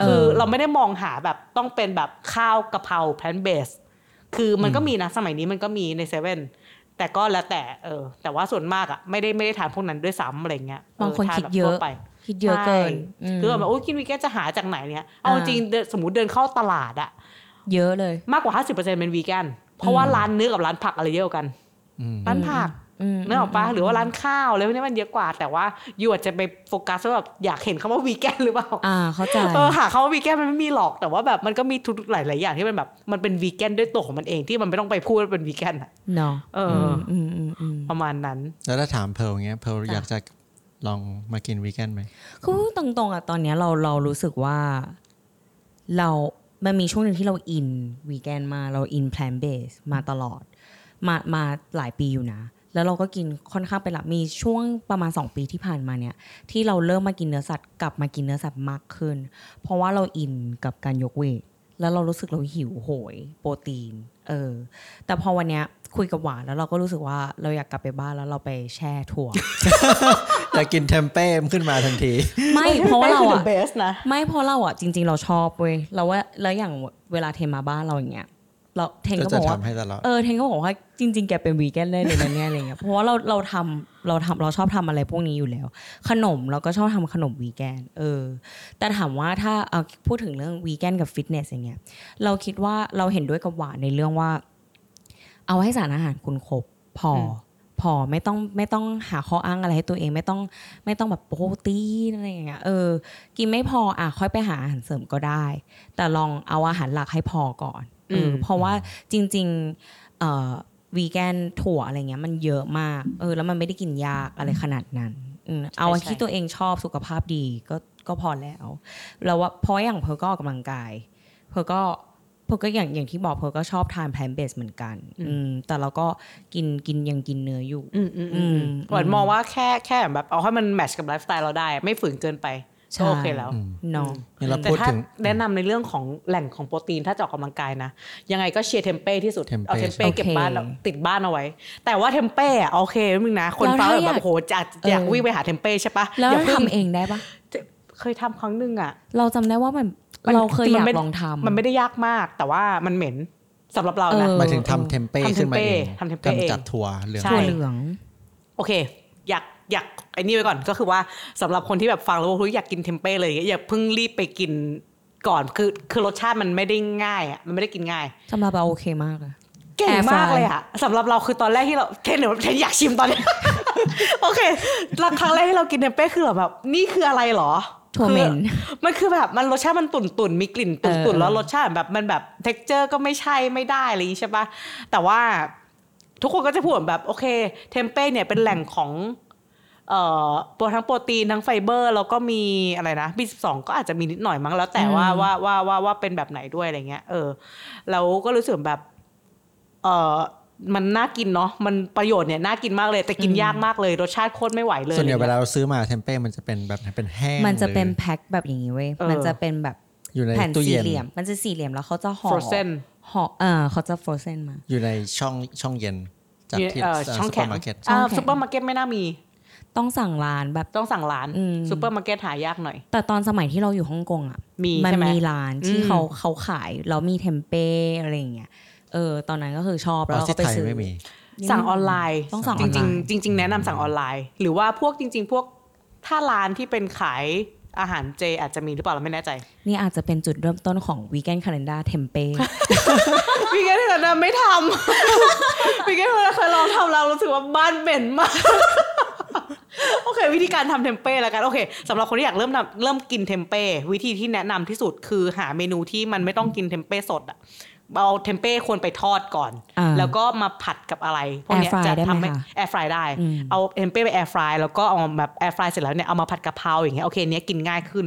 เออคือเราไม่ได้มองหาแบบต้องเป็นแบบข้าวกะเพราแพนเบสคือมันก็มีนะสมัยนี้มันก็มีในเซเว่นแต่ก็แล้วแต่เออ แต่ว่าส่วนมากอะไม่ได้ไม่ได้ทานพวกนั้นด้วยซ้ำอะไรเงี้ยบางคนทคิดแบบเยอะทั่วไปคิดเยอะเกินใช่มคือแบบโอ้ยกินวีแกนจะหาจากไหนเนี่ยเอาอ่าจริงๆเดินสมมติเดินเข้าตลาดอะเยอะเลย มากกว่า50%เป็นวีแกนเพราะว่าร้านเนื้อกับร้านผักอะไรเยอะกว่ากันอืมร้านผัก อืมนึกออกปะหรือว่าร้านข้าวอะไรพวกนี้มันเยอะกว่า แต่ว่ายูอาจจะไปโฟกัสว่าแบบอยากเห็นคำว่าวีแกนหรือเปล่าอ่าเข้าใจเออหาคำว่าวีแกนมันไม่มีหรอกแต่ว่าแบบมันก็มีทุกหลายๆอย่างที่มันแบบมันเป็นวีแกนด้วยตัวของมันเองที่มันไม่ต้องไปพูดว่าเป็นวีแกนอะเนาะเออออืมอืมอืมประมาณนั้น แล้วถ้าถามเพร์ลเงี้ยเพร์ลจ้ะอยากจะลองมากินวีแกนไหมคือพูดตรงๆอะตอนเนี้ยเราเรารู้สึกว่า เรามันมีช่วงหนึ่งที่เราอินวีแกนมาเราอิน plant based มาตลอด มามาหลายปีอยู่นะ แล้วเราก็กินค่อนข้างเป็นหลักมีช่วงประมาณ 2 ปีที่ผ่านมาเนี่ย ที่เราเริ่มมากินเนื้อสัตว์กลับมากินเนื้อสัตว์มากขึ้น เพราะว่าเราอินกับการยก weightแล้วเรารู้สึกเราหิวโหยโปรตีน เออ แต่พอวันเนี้ยคุยกับหวานแล้วเราก็รู้สึกว่าเราอยากกลับไปบ้านแล้วเราไปแช่ถั่วอยากกินเทมเป้มขึ้นมาทันที ไม่เพราะว่าเราอะเบสนะไม่เพราะเราอะจริง ๆ เราชอบเว้ยเราว่าแล้วอย่างเวลาเทมาบ้านเราอย่างเงี้ย เราเทงก็ก็จะบอกว่าทำให้ตลอดเออเทนก็บอกว่าจริง ๆ แกเป็นวีแกนได้เลยนะเนี่ยอะไรเงี้ยเพราะว่าเราเราทำเราทำเราชอบทำอะไรพวกนี้อยู่แล้ว ขนมเราก็ชอบทำขนมวีแกนเออ แต่ถามว่าถ้าเอาพูดถึงเรื่องวีแกนกับฟิตเนสอย่างเงี้ยเราคิดว่าเราเห็นด้วยกับหวานในเรื่องว่า เอาให้สารอาหารคุณครบพออพอไม่ต้องไม่ต้องหาข้ออ้างอะไรให้ตัวเองไม่ต้องไม่ต้องแบบโปรตีนอะไรอย่างเงี้ยเออ กินไม่พออะค่อยไปหาอาหารเสริมก็ได้ แต่ลองเอาอาหารหลักให้พอก่อน เอออมเพราะว่าจริงๆเอ่อวีแกนถั่วอะไรเงี้ยมันเยอะมาก เออ แล้วมันไม่ได้กินยากอะไรขนาดนั้นอืมเอาอันที่ตัวเองชอบสุขภาพดีก็ก็พอแล้วแล้วว่าเพราะอย่างเพร์ลก็ออกกำลังกาย เพร์ลก็เพร์ลก็อย่างอย่างที่บอกเพร์ลก็ชอบทาน plant based เหมือนกัน อืมแต่เราก็กินกินยังกินเนื้ออยู่ อืมอืมอืมอืมหวานมองว่าแค่แค่แบบเอาให้มัน match กับไลฟ์สไตล์เราได้ ไม่ฝืนเกินไปใช่ ก็โอเคแล้วเนาะนี่เราแต่พูดถ้าถึงแนะนำในเรื่องของแหล่งของโปรตีนถ้าจะออกกำลังกายนะ ยังไงก็เชียร์เทมเป้ที่สุดเทมเป้เอาเทมเป้โอเคเก็บบ้านเอาติดบ้านเอาไว้ แต่ว่าเทมเป้อะโอเคมึงนะ คนแล้วฟังถ้าแบบอยากโอ้โหจะอยากเออวิ่งไปหาเทมเป้ใช่ปะแล้วอย่าเพิ่งทำเองได้ปะเคยทำครั้งหนึ่งอะเราจำได้ว่ามันมันเราเคยอยากมันไม่ลองทำมันไม่ได้ยากมาก แต่ว่ามันเหม็นสำหรับเรานะเออหมายถึงทำเทมเป้ทำเทขึ้นมมาเป้เองทำเทมเป้เองกำจัดถั่วเหลืองใช่ถั่วเหลือง โอเค อยาก อยากไอ้นี่ไว้ก่อนก็คือว่าสำหรับคนที่แบบฟังแล้วรู้อยากกินเทมเป้เลยอย่าเพิ่งรีบไปกินก่อนคือคือรสชาติมันไม่ได้ง่ายอะมันไม่ได้กินง่ายสำหรับเราโอเคมากเลยเก่ง Air มาก fry เลยอะสำหรับเราคือตอนแรกที่เราเทนเดี๋ยวเทนอยากชิมตอนนี้โอเคแล้วครั้งแรกที่เรากินเทมเป้คือแบบนี่คืออะไรเหรอถั่วเหม็นคือมันคือแบบมันรสชาติมันตุ่นตุ่นๆมีกลิ่นตุ่นเอตุ่นอแล้วรสชาติแบบมันแบบ texture ก็ไม่ใช่ไม่ได้อะไรอย่างงี้ใช่ปะแต่ว่าทุกคนก็จะพูดแบบโอเค เทมเป้เนี่ยเป็นแหล่งของ เอ่อโปรทั้งโปรตีนทั้งไฟเบอร์ แล้วก็มีอะไรนะ B12 ก็อาจจะมีนิดหน่อยมั้งแล้วแต่ว่าว่าว่าว่าว่าเป็นแบบไหนด้วยอะไรเงี้ยเออแล้วก็รู้สึกแบบเออมันน่ากินเนาะมันประโยชน์เนี่ยน่ากินมากเลย แต่กินยากมากเลย รสชาติโคตรไม่ไหวเลยส่วนใหญ่อะไรเวงี้ยลาเราซื้อมาเทมเป้มันจะเป็นแบบไหนเป็นแห้งมันจะเป็นหรือแพ็คแบบอย่างนี้เว้ยเออมันจะเป็นแบบอยู่ในแผ่นตู้สี่เย็นเหลี่ยม มันจะสี่เหลี่ยมแล้วเขาจะห่อ frozen ห่อเออเขาจะฟรเซนมา อยู่ในช่องช่องเย็นจากอยู่ที่เอ่อช่องแข็งซูเปร์มาร์เก็ตอ่าช่องแข็งซูเปอร์มาร์เก็ตไม่น่ามี ต้องสั่งร้านแบบต้องสั่งร้านอืมซูเปอร์มาร์เก็ตหายากหน่อย แต่ตอนสมัยที่เราอยู่ฮ่องกงอะมีมันใช่ไหมมีร้านที่อืมเขาเขาขายแล้วมีเทมเป้อะไรอย่างเงี้ยเออตอนนั้นก็คือชอบแล้วอ๋อเราที่ก็ไปไทยซื้อไม่มีสั่งออนไลน์ต้องสั่งอจอนไลริงน์ๆจริง ๆ แนะนำสั่งออนไลน์ หรือว่าพวกจริง ๆ พวกถ้าร้านที่เป็นขายอาหารเจอาจจะมีหรือเปล่าเราไม่แน่ใจ นี่อาจจะเป็นจุดเริ่มต้นของวีแกนคาล endar เทมเป้วีแกนที่เราไม่ทำวีแกนที่เราเคยลองทำเรารู้สึกว่าบ้านเหม็นมาก โอเค วิธีการทำเทมเป้แล้วกันโอเคสำหรับคนที่อยากเริ่มทำเริ่มกินเทมเป้วิธีที่แนะนำที่สุดคือหาเมนูที่มันไม่ต้องกินเทมเป้สดอะเอาเทมเป้ควรไปทอดก่อนอ่าแล้วก็มาผัดกับอะไรพวกเนี้ย Air fry จะได้ไหมทำให้คะ air fry ได้อืมเอาเทมเป้ไป air fry แล้วก็เอาแบบ air fry เสร็จแล้วเนี่ยเอามาผัดกะเพราอย่างเงี้ยโอเคเนี้ยกินง่ายขึ้น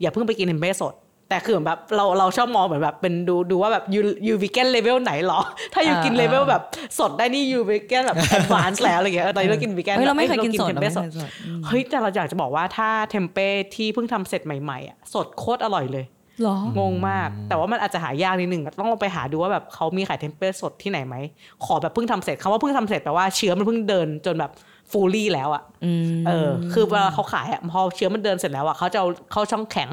อย่าเพิ่งไปกินเทมเป้สด แต่คือเหมือนแบบเราเราชอบมองเหมือนแบบเป็นดูดูว่าแบบยูยูวีแกน level ไหนหรอ ถ้ายูกินอ่า level แบบสดได้นี่ยูวีแกนแบบ advance แล้วอะไรเงี้ยเออตอนนี้เรากินวีแกนเฮ้ยเราไม่เคยกินสดเทมเราเป้ไม่สเคดยสดอืมเฮ้ยแต่เราอยากจะบอกว่าถ้าเทมเป้ที่เพิ่งทำเสร็จใหม่ๆอะสดโคตรอร่อยเลยเหรองงมาก แต่ว่ามันอาจจะหายากนิดนึงต้องลองไปหาดูว่าแบบเขามีขายเทมเป้สดที่ไหนไหมขอแบบเพิ่งทำเสร็จคำว่าเพิ่งทำเสร็จแปลว่าเชื้อมันเพิ่งเดินจนแบบ fully แล้วอะอืมเออ คือเวลาเขาขายอะพอเชื้อมันเดินเสร็จแล้วอะเขาจะเอาเข้าช่องแข็ง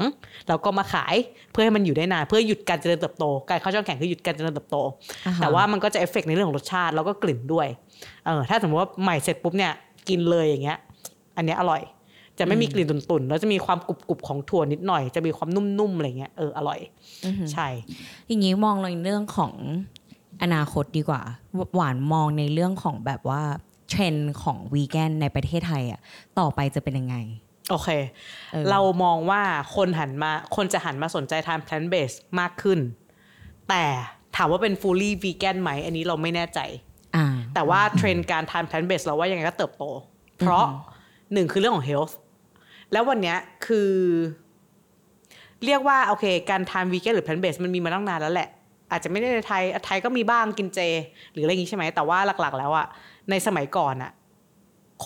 แล้วก็มาขายเพื่อให้มันอยู่ได้นานเพื่อหยุดการเจริญเติบโต การเข้าช่องแข็งคือหยุดการเจริญเติบโตอ่าฮะแต่ว่ามันก็จะเอฟเฟกต์ในเรื่องของรสชาติแล้วก็กลิ่นด้วย เออ ถ้าสมมติว่าใหม่เสร็จปุ๊บเนี่ยกินเลยอย่างเงี้ย อันเนี้ยอร่อย จะไม่มีกลิ่นตุ่นๆ แล้วจะมีความกรุบๆของถั่วนิดหน่อย จะมีความนุ่มๆอะไรเงี้ย เออ อร่อย ใช่ อย่างนี้มองในเรื่องของอนาคตดีกว่า หวานมองในเรื่องของแบบว่า เทรนด์ของวีแกนในประเทศไทยอะต่อไปจะเป็นยังไง โอเคเออเรามองว่าคนหันมาคนจะหันมาสนใจทาน plant based มากขึ้น แต่ถามว่าเป็น fully vegan ไหม อันนี้เราไม่แน่ใจ อ่า แต่ว่าเทรนด์การทาน plant based เราว่ายังไงก็เติบโต เพราะหนึ่งคือเรื่องของ health แล้ววันเนี้ยคือ เรียกว่าโอเค การทาน vegan หรือ plant based มันมีมาตั้งนานแล้วแหละอาจจะไม่ได้ในไทยไทยก็มีบ้างกินเจ หรืออะไรอย่างงี้ใช่ไหมแต่ว่าหลักๆ แล้วอะ ในสมัยก่อนอะ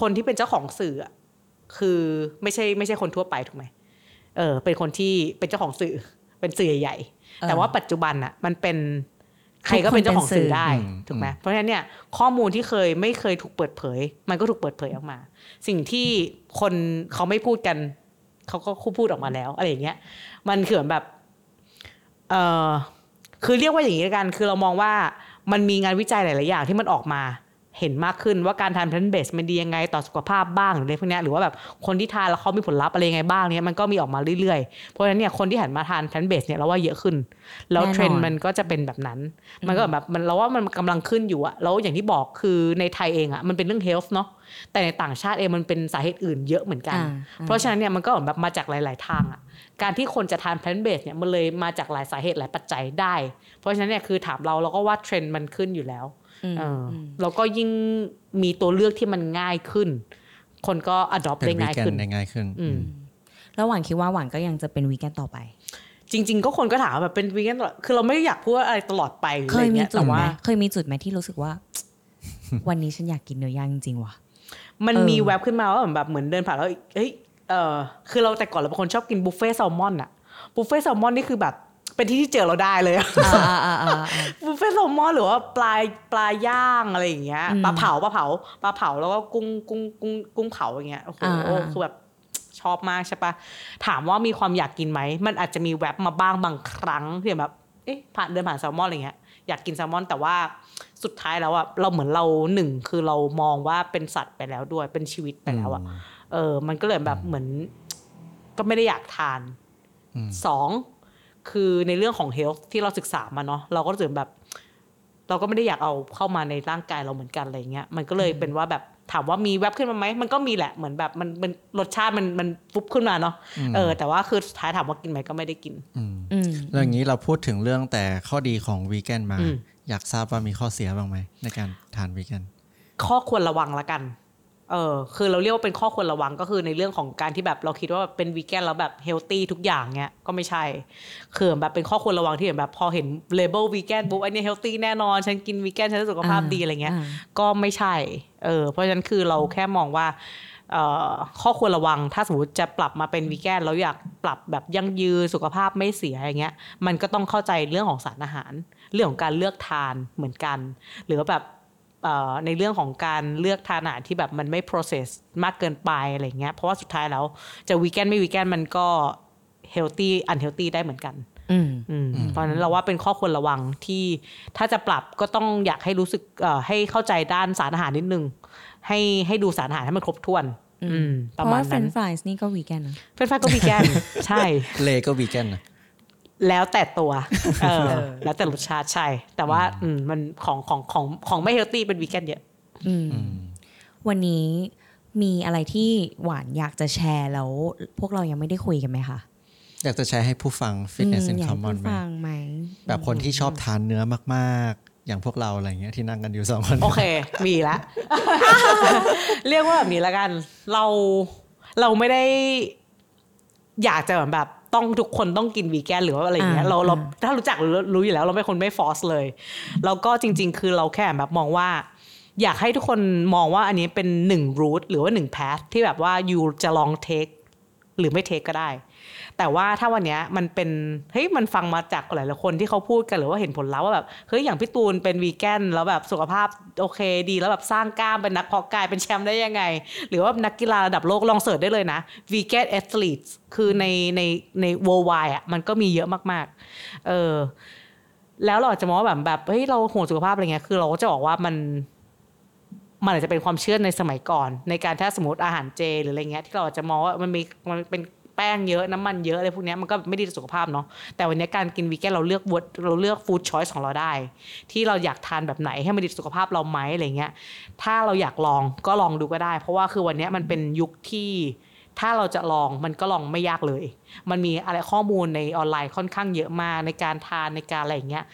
คนที่เป็นเจ้าของสื่ออะคือไม่ใช่ไม่ใช่คนทั่วไปถูกไหมเออเป็นคนที่เป็นเจ้าของสื่อเป็นสื่อใหญ่ๆเออแต่ว่าปัจจุบันอะมันเป็นใครก็เป็นเจ้าของสื่อได้อืมถูกไหมเพราะฉะนั้นเนี่ยข้อมูลที่เคยไม่เคยถูกเปิดเผย มันก็ถูกเปิดเผยออกมา สิ่งที่คนเขาไม่พูดกันเขาก็คู่พูดออกมาแล้วอะไรอย่างเงี้ย มันคือเหมือนแบบเออคือเรียกว่าอย่างนี้ละกัน คือเรามองว่ามันมีงานวิจัยหลาย ๆ อย่างที่มันออกมา เห็นมากขึ้นว่าการทาน plant based มันดียังไงต่อสุขภาพบ้างหรืออะไรพวกเนี้ยหรือว่าแบบคนที่ทานแล้วเขามีผลลัพธ์อะไรยังไงบ้างเนี้ยมันก็มีออกมาเรื่อยๆ เพราะฉะนั้นเนี่ยคนที่หันมาทาน plant based เนี่ยเราว่าเยอะขึ้น แล้วแน่นอนเทรนด์มันก็จะเป็นแบบนั้น มันก็แบบมันเราว่ามันกำลังขึ้นอยู่อะแล้วอย่างที่บอกคือในไทยเองอะมันเป็นเรื่อง health เนาะแต่ในต่างชาติเองมันเป็นสาเหตุอื่นเยอะเหมือนกันอ่าเพราะฉะนั้นเนี่ยมันก็เหมือนแบบมาจากหลาย ๆ ทางอะการที่คนจะทาน plant based เนี่ยมันเลยมาจากหลายสาเหตุหลายปัจจัยได้ เพราะฉะนั้นเนี่ยคือถามเราเราก็ว่าเทรนด์มันขึ้นอยู่แล้วอืมเอออม แล้วก็ยิ่งมีตัวเลือกที่มันง่ายขึ้น คนก็ adopt เป็นได้วีง่ายแกนขึ้นได้ง่ายขึ้นอืมแล้วหวานคิดว่าหวานก็ยังจะเป็นวีแกนต่อไป จริง ๆ ก็คนก็ถามว่าแบบเป็นวีแกนตลอดคือเราไม่ได้อยากพูดว่าอะไรตลอดไปหรือเคอะไรยมีเงี้ยจุแต่ดไหมว่าเคยมีจุดไหมที่รู้สึกว่า วันนี้ฉันอยากกินเนื้อย่างจริงๆว่ะมันเออมีแวบขึ้นมาว่าแบบเหมือนเดินผ่านแล้วเฮ้ยเออคือเราแต่ก่อนเราเป็นคนชอบกินบุฟเฟ่ต์แซลมอนอะบุฟเฟ่ต์แซลมอนนี่คือแบบ เป็นที่ที่เจอเราได้เลยอะอ่าอ่าอ่าอ่าบุฟเฟ่ต์แซลมอนหรือว่าปลาปลาย่างอะไรอย่างเงี้ยอืมปลาเผาปลาเผาปลาเผาแล้วก็กุ้งกุ้งกุ้งกุ้งเผาอย่างเงี้ยโอ้โหอ่าอ่าคือแบบชอบมากใช่ปะถามว่ามีความอยากกินไหม มันอาจจะมีแวบมาบ้างบางครั้งที่แบบเอ๊ะผ่านเดินผ่านแซลมอนอะไรเงี้ยอยากกินแซลมอน แต่ว่าสุดท้ายแล้วอะเราเหมือนเราหนึ่งคือเรามองว่าเป็นสัตว์ไปแล้วด้วยเป็นชีวิตไปแล้วอะเออ มันก็เลยแบบเหมือน ก็ไม่ได้อยากทานอืมสอง คือในเรื่องของ health ที่เราศึกษามาเนาะเราก็รู้สึกแบบ เราก็ไม่ได้อยากเอาเข้ามาในร่างกายเราเหมือนกันอะไรเงี้ยมันก็เลยเป็นว่าแบบถามว่ามีแวบขึ้นมาไหมมันก็มีแหละเหมือนแบบมันมันรสชาติมันมันปุ๊บขึ้นมาเนาะเออแต่ว่าคือสุดท้ายถามว่ากินไหมก็ไม่ได้กินอืมอืมแล้วอย่างนี้เราพูดถึงเรื่องแต่ข้อดีของวีแกนมาอืมอยากทราบว่ามีข้อเสียบ้างไหมในการทานวีแกนข้อควรระวังละกัน เออคือเราเรียกว่าเป็นข้อควรระวังก็คือในเรื่องของการที่แบบเราคิดว่าแบบเป็นวีแกนแล้วแบบ healthy ทุกอย่างเนี้ยก็ไม่ใช่คือแบบเป็นข้อควรระวังที่แบบพอเห็น label วีแกนปุ๊บอันนี้ healthy แน่นอน ฉันกินวีแกนฉันจะสุขภาพดีอะไรเงี้ยอ่าก็ไม่ใช่เออเพราะฉะนั้นคือเราแค่มองว่าเอ่อข้อควรระวังถ้าสมมติจะปรับมาเป็นวีแกนแล้วอยากปรับแบบยั่งยืนสุขภาพไม่เสียอย่างเงี้ย มันก็ต้องเข้าใจเรื่องของสารอาหาร เรื่องของการเลือกทานเหมือนกัน หรือว่าแบบเอ่อ ในเรื่องของการเลือกทานอาหารที่แบบมันไม่ process มากเกินไปอะไรเงี้ยเพราะว่าสุดท้ายแล้วจะวีแกนไม่วีแกนมันก็ healthy unhealthy ได้เหมือนกันอืมอืมเพราะฉะนั้นเราว่าเป็นข้อควรระวังที่ถ้าจะปรับก็ต้องอยากให้รู้สึกเอ่อให้เข้าใจด้านสารอาหารนิดนึง ให้ให้ดูสารอาหารให้มันครบถ้วนอืมเพประราะมาว่าณเฟรนั้นนฟรายนี่ก็วีแกนนะเฟรนช์ฟรายก็วีแกน ใช่ เลก็วีแกนนะ แล้วแต่ตัวเออแล้วแต่รสชาติใช่ แต่ว่าอืมมันของของของของไม่เฮลตี้เป็นวีแกนเยอะอืมวันนี้มีอะไรที่หวานอยากจะแชร์แล้ว พวกเรายังไม่ได้คุยกันไหมคะอยากจะใช้ให้ผู้ฟัง Fitness อื in มอยากให้ Common ผู้ไหมฟังไหมแบบคนที่ชอบทานเนื้อมากๆ อย่างพวกเราอะไรเงี้ยที่นั่งกันอยู่สองคน โอเค มีละ เรียกว่าแบบนี้ละกัน เราเราไม่ได้อยากจะเหมือนแบบ ต้องทุกคนต้องกินวีแกนหรือว่าอะไรอย่างเงี้ยอ่าเราเราอ่าถ้ารู้จักรู้รู้อยู่แล้วเราเป็นคนไม่ฟอสเลยแล้วก็จริง ๆ คือเราแค่แบบมองว่า อยากให้ทุกคนมองว่าอันนี้เป็นหนึ่งรูทหรือว่าหนึ่งแพทที่แบบว่ายูจะลองเทคหรือไม่เทคก็ได้ แต่ว่าถ้าวันนี้มันเป็นเฮ้ยมันฟังมาจากหลายๆคนที่เขาพูดกันหรือว่าเห็นผลลัพธ์ว่าแบบเฮ้ยอย่างพี่ตูนเป็นวีแกนแล้วแบบสุขภาพโอเคดีแล้วแบบสร้างกล้ามเป็นนักเพาะกายเป็นแชมป์ได้ยังไง หรือว่านักกีฬาระดับโลกลองเสิร์ชได้เลยนะ vegan athletes คือในในใน worldwide อะมันก็มีเยอะมากๆเออแล้วเราอาจจะมองว่าแบบแบบเฮ้ยเราห่วงสุขภาพอะไรเงี้ยคือเราก็จะบอกว่ามันมันอาจจะเป็นความเชื่อในสมัยก่อน ในการถ้าสมมติอาหารเจหรืออะไรเงี้ยที่เราอาจจะมองว่ามันมีมันเป็น แป้งเยอะน้ำมันเยอะอะไรพวกนี้มันก็ไม่ดีต่อสุขภาพเนาะแต่วันนี้การกินวีแกนเราเลือกวเราเลือกฟู้ดช้อยส์ของเราได้ ที่เราอยากทานแบบไหนให้มันดีต่อสุขภาพเราไหมอะไรเงี้ยถ้าเราอยากลองก็ลองดูก็ได้ เพราะว่าคือวันนี้มันเป็นยุคที่ถ้าเราจะลองมันก็ลองไม่ยากเลย มันมีอะไรข้อมูลในออนไลน์ค่อนข้างเยอะมากในการทานในการอะไรอย่างเงี้ย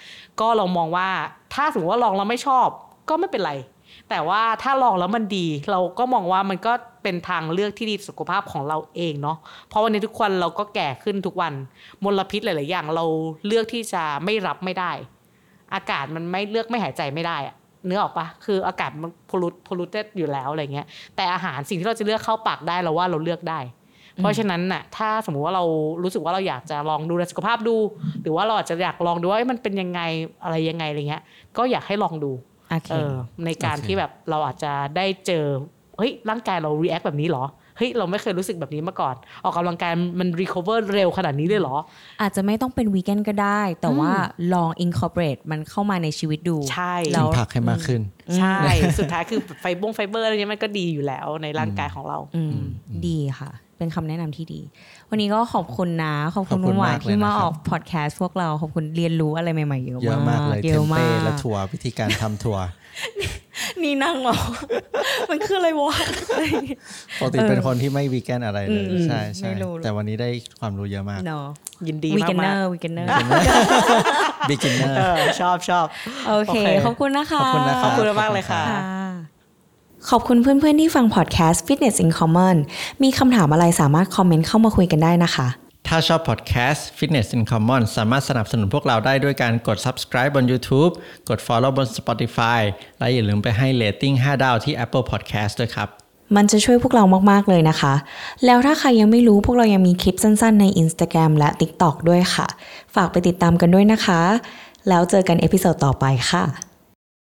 ก็ลองมองว่าถ้าสมมติว่าลองแล้วไม่ชอบ ก็ไม่เป็นไร แต่ว่าถ้าลองแล้วมันดี เราก็มองว่ามันก็เป็นทางเลือกที่ดีสุขภาพของเราเองเนาะเพราะวันนี้ทุกคนเราก็แก่ขึ้นทุกวันมลพิษหลาย ๆ อย่างเราเลือกที่จะไม่รับไม่ได้ อากาศมันไม่เลือกไม่หายใจไม่ได้อะเนื้อออกปะคืออากาศมันพลุพลุเตอยู่แล้วอะไรเงี้ย แต่อาหารสิ่งที่เราจะเลือกเข้าปากได้เราว่าเราเลือกได้ เพราะฉะนั้นน่ะ ถ้าสมมุติว่าเรารู้สึกว่าเราอยากจะลองดูแลสุขภาพดู หรือว่าเราอาจจะอยากลองดูว่ามันเป็นยังไงอะไรยังไงอะไรเงี้ย ก็อยากให้ลองดู เคเออในการโอเคที่แบบเราอาจจะได้เจอเฮ้ยร่างกายเรา react แบบนี้เหรอเฮ้ยเราไม่เคยรู้สึกแบบนี้มาก่อน ออกกำลังกายมัน recover เร็วขนาดนี้เลยเหรอ อาจจะไม่ต้องเป็นวีแกนก็ได้ แต่ว่าลอง incorporate มันเข้ามาในชีวิตดู ใช่แล้กิวนผักให้มากขึ้น ใช่ สุดท้ายคือไฟบงไฟเบอร์อะไรเนี้ยมันก็ดีอยู่แล้วในร่างกายของเราอืมดีค่ะ เป็นคำแนะนำที่ดี วันนี้ก็ขอบคุณนะ ขอบคุณขอบคุณนุ่นหวานมากเลยที่มานะครับออกพอดแคสต์พวกเรา ขอบคุณเรียนรู้อะไรใหม่ๆเยอะเยอะมากเลยเยเทอะมมาเป้กและถั่ววิธีการทำถั่วนี่นั่งเหรอ มันคืออะไรวะปกติเป็นคนที่ไม่วีแกนอะไรเลยอืมใช่ใช่ไม่รู้แต่วันนี้ได้ความรู้เยอะมากเนาะยินดีวีแกนเนมาอกร์วีแกนเนอร์ beginner ๆเออชอบชอบโอเคโอเค ขอบคุณนะคะ ขอบคุณนะขอบคุณมากเลยค่ะค่ะ ขอบคุณเพื่อนๆที่ฟังพอดแคสต์ Fitness in Common มีคำถามอะไรสามารถคอมเมนต์เข้ามาคุยกันได้นะคะ ถ้าชอบพอดแคสต์ Fitness in Common สามารถสนับสนุนพวกเราได้ด้วยการกด subscribe บน YouTube กด follow บน Spotify และอย่าลืมไปให้ rating 5ดาวที่ Apple Podcast ด้วยครับ มันจะช่วยพวกเรามากๆเลยนะคะ แล้วถ้าใครยังไม่รู้พวกเรายังมีคลิปสั้นๆ ใน Instagram และ TikTok ด้วยค่ะ ฝากไปติดตามกันด้วยนะคะ แล้วเจอกันเอพิโซดต่อไปค่ะ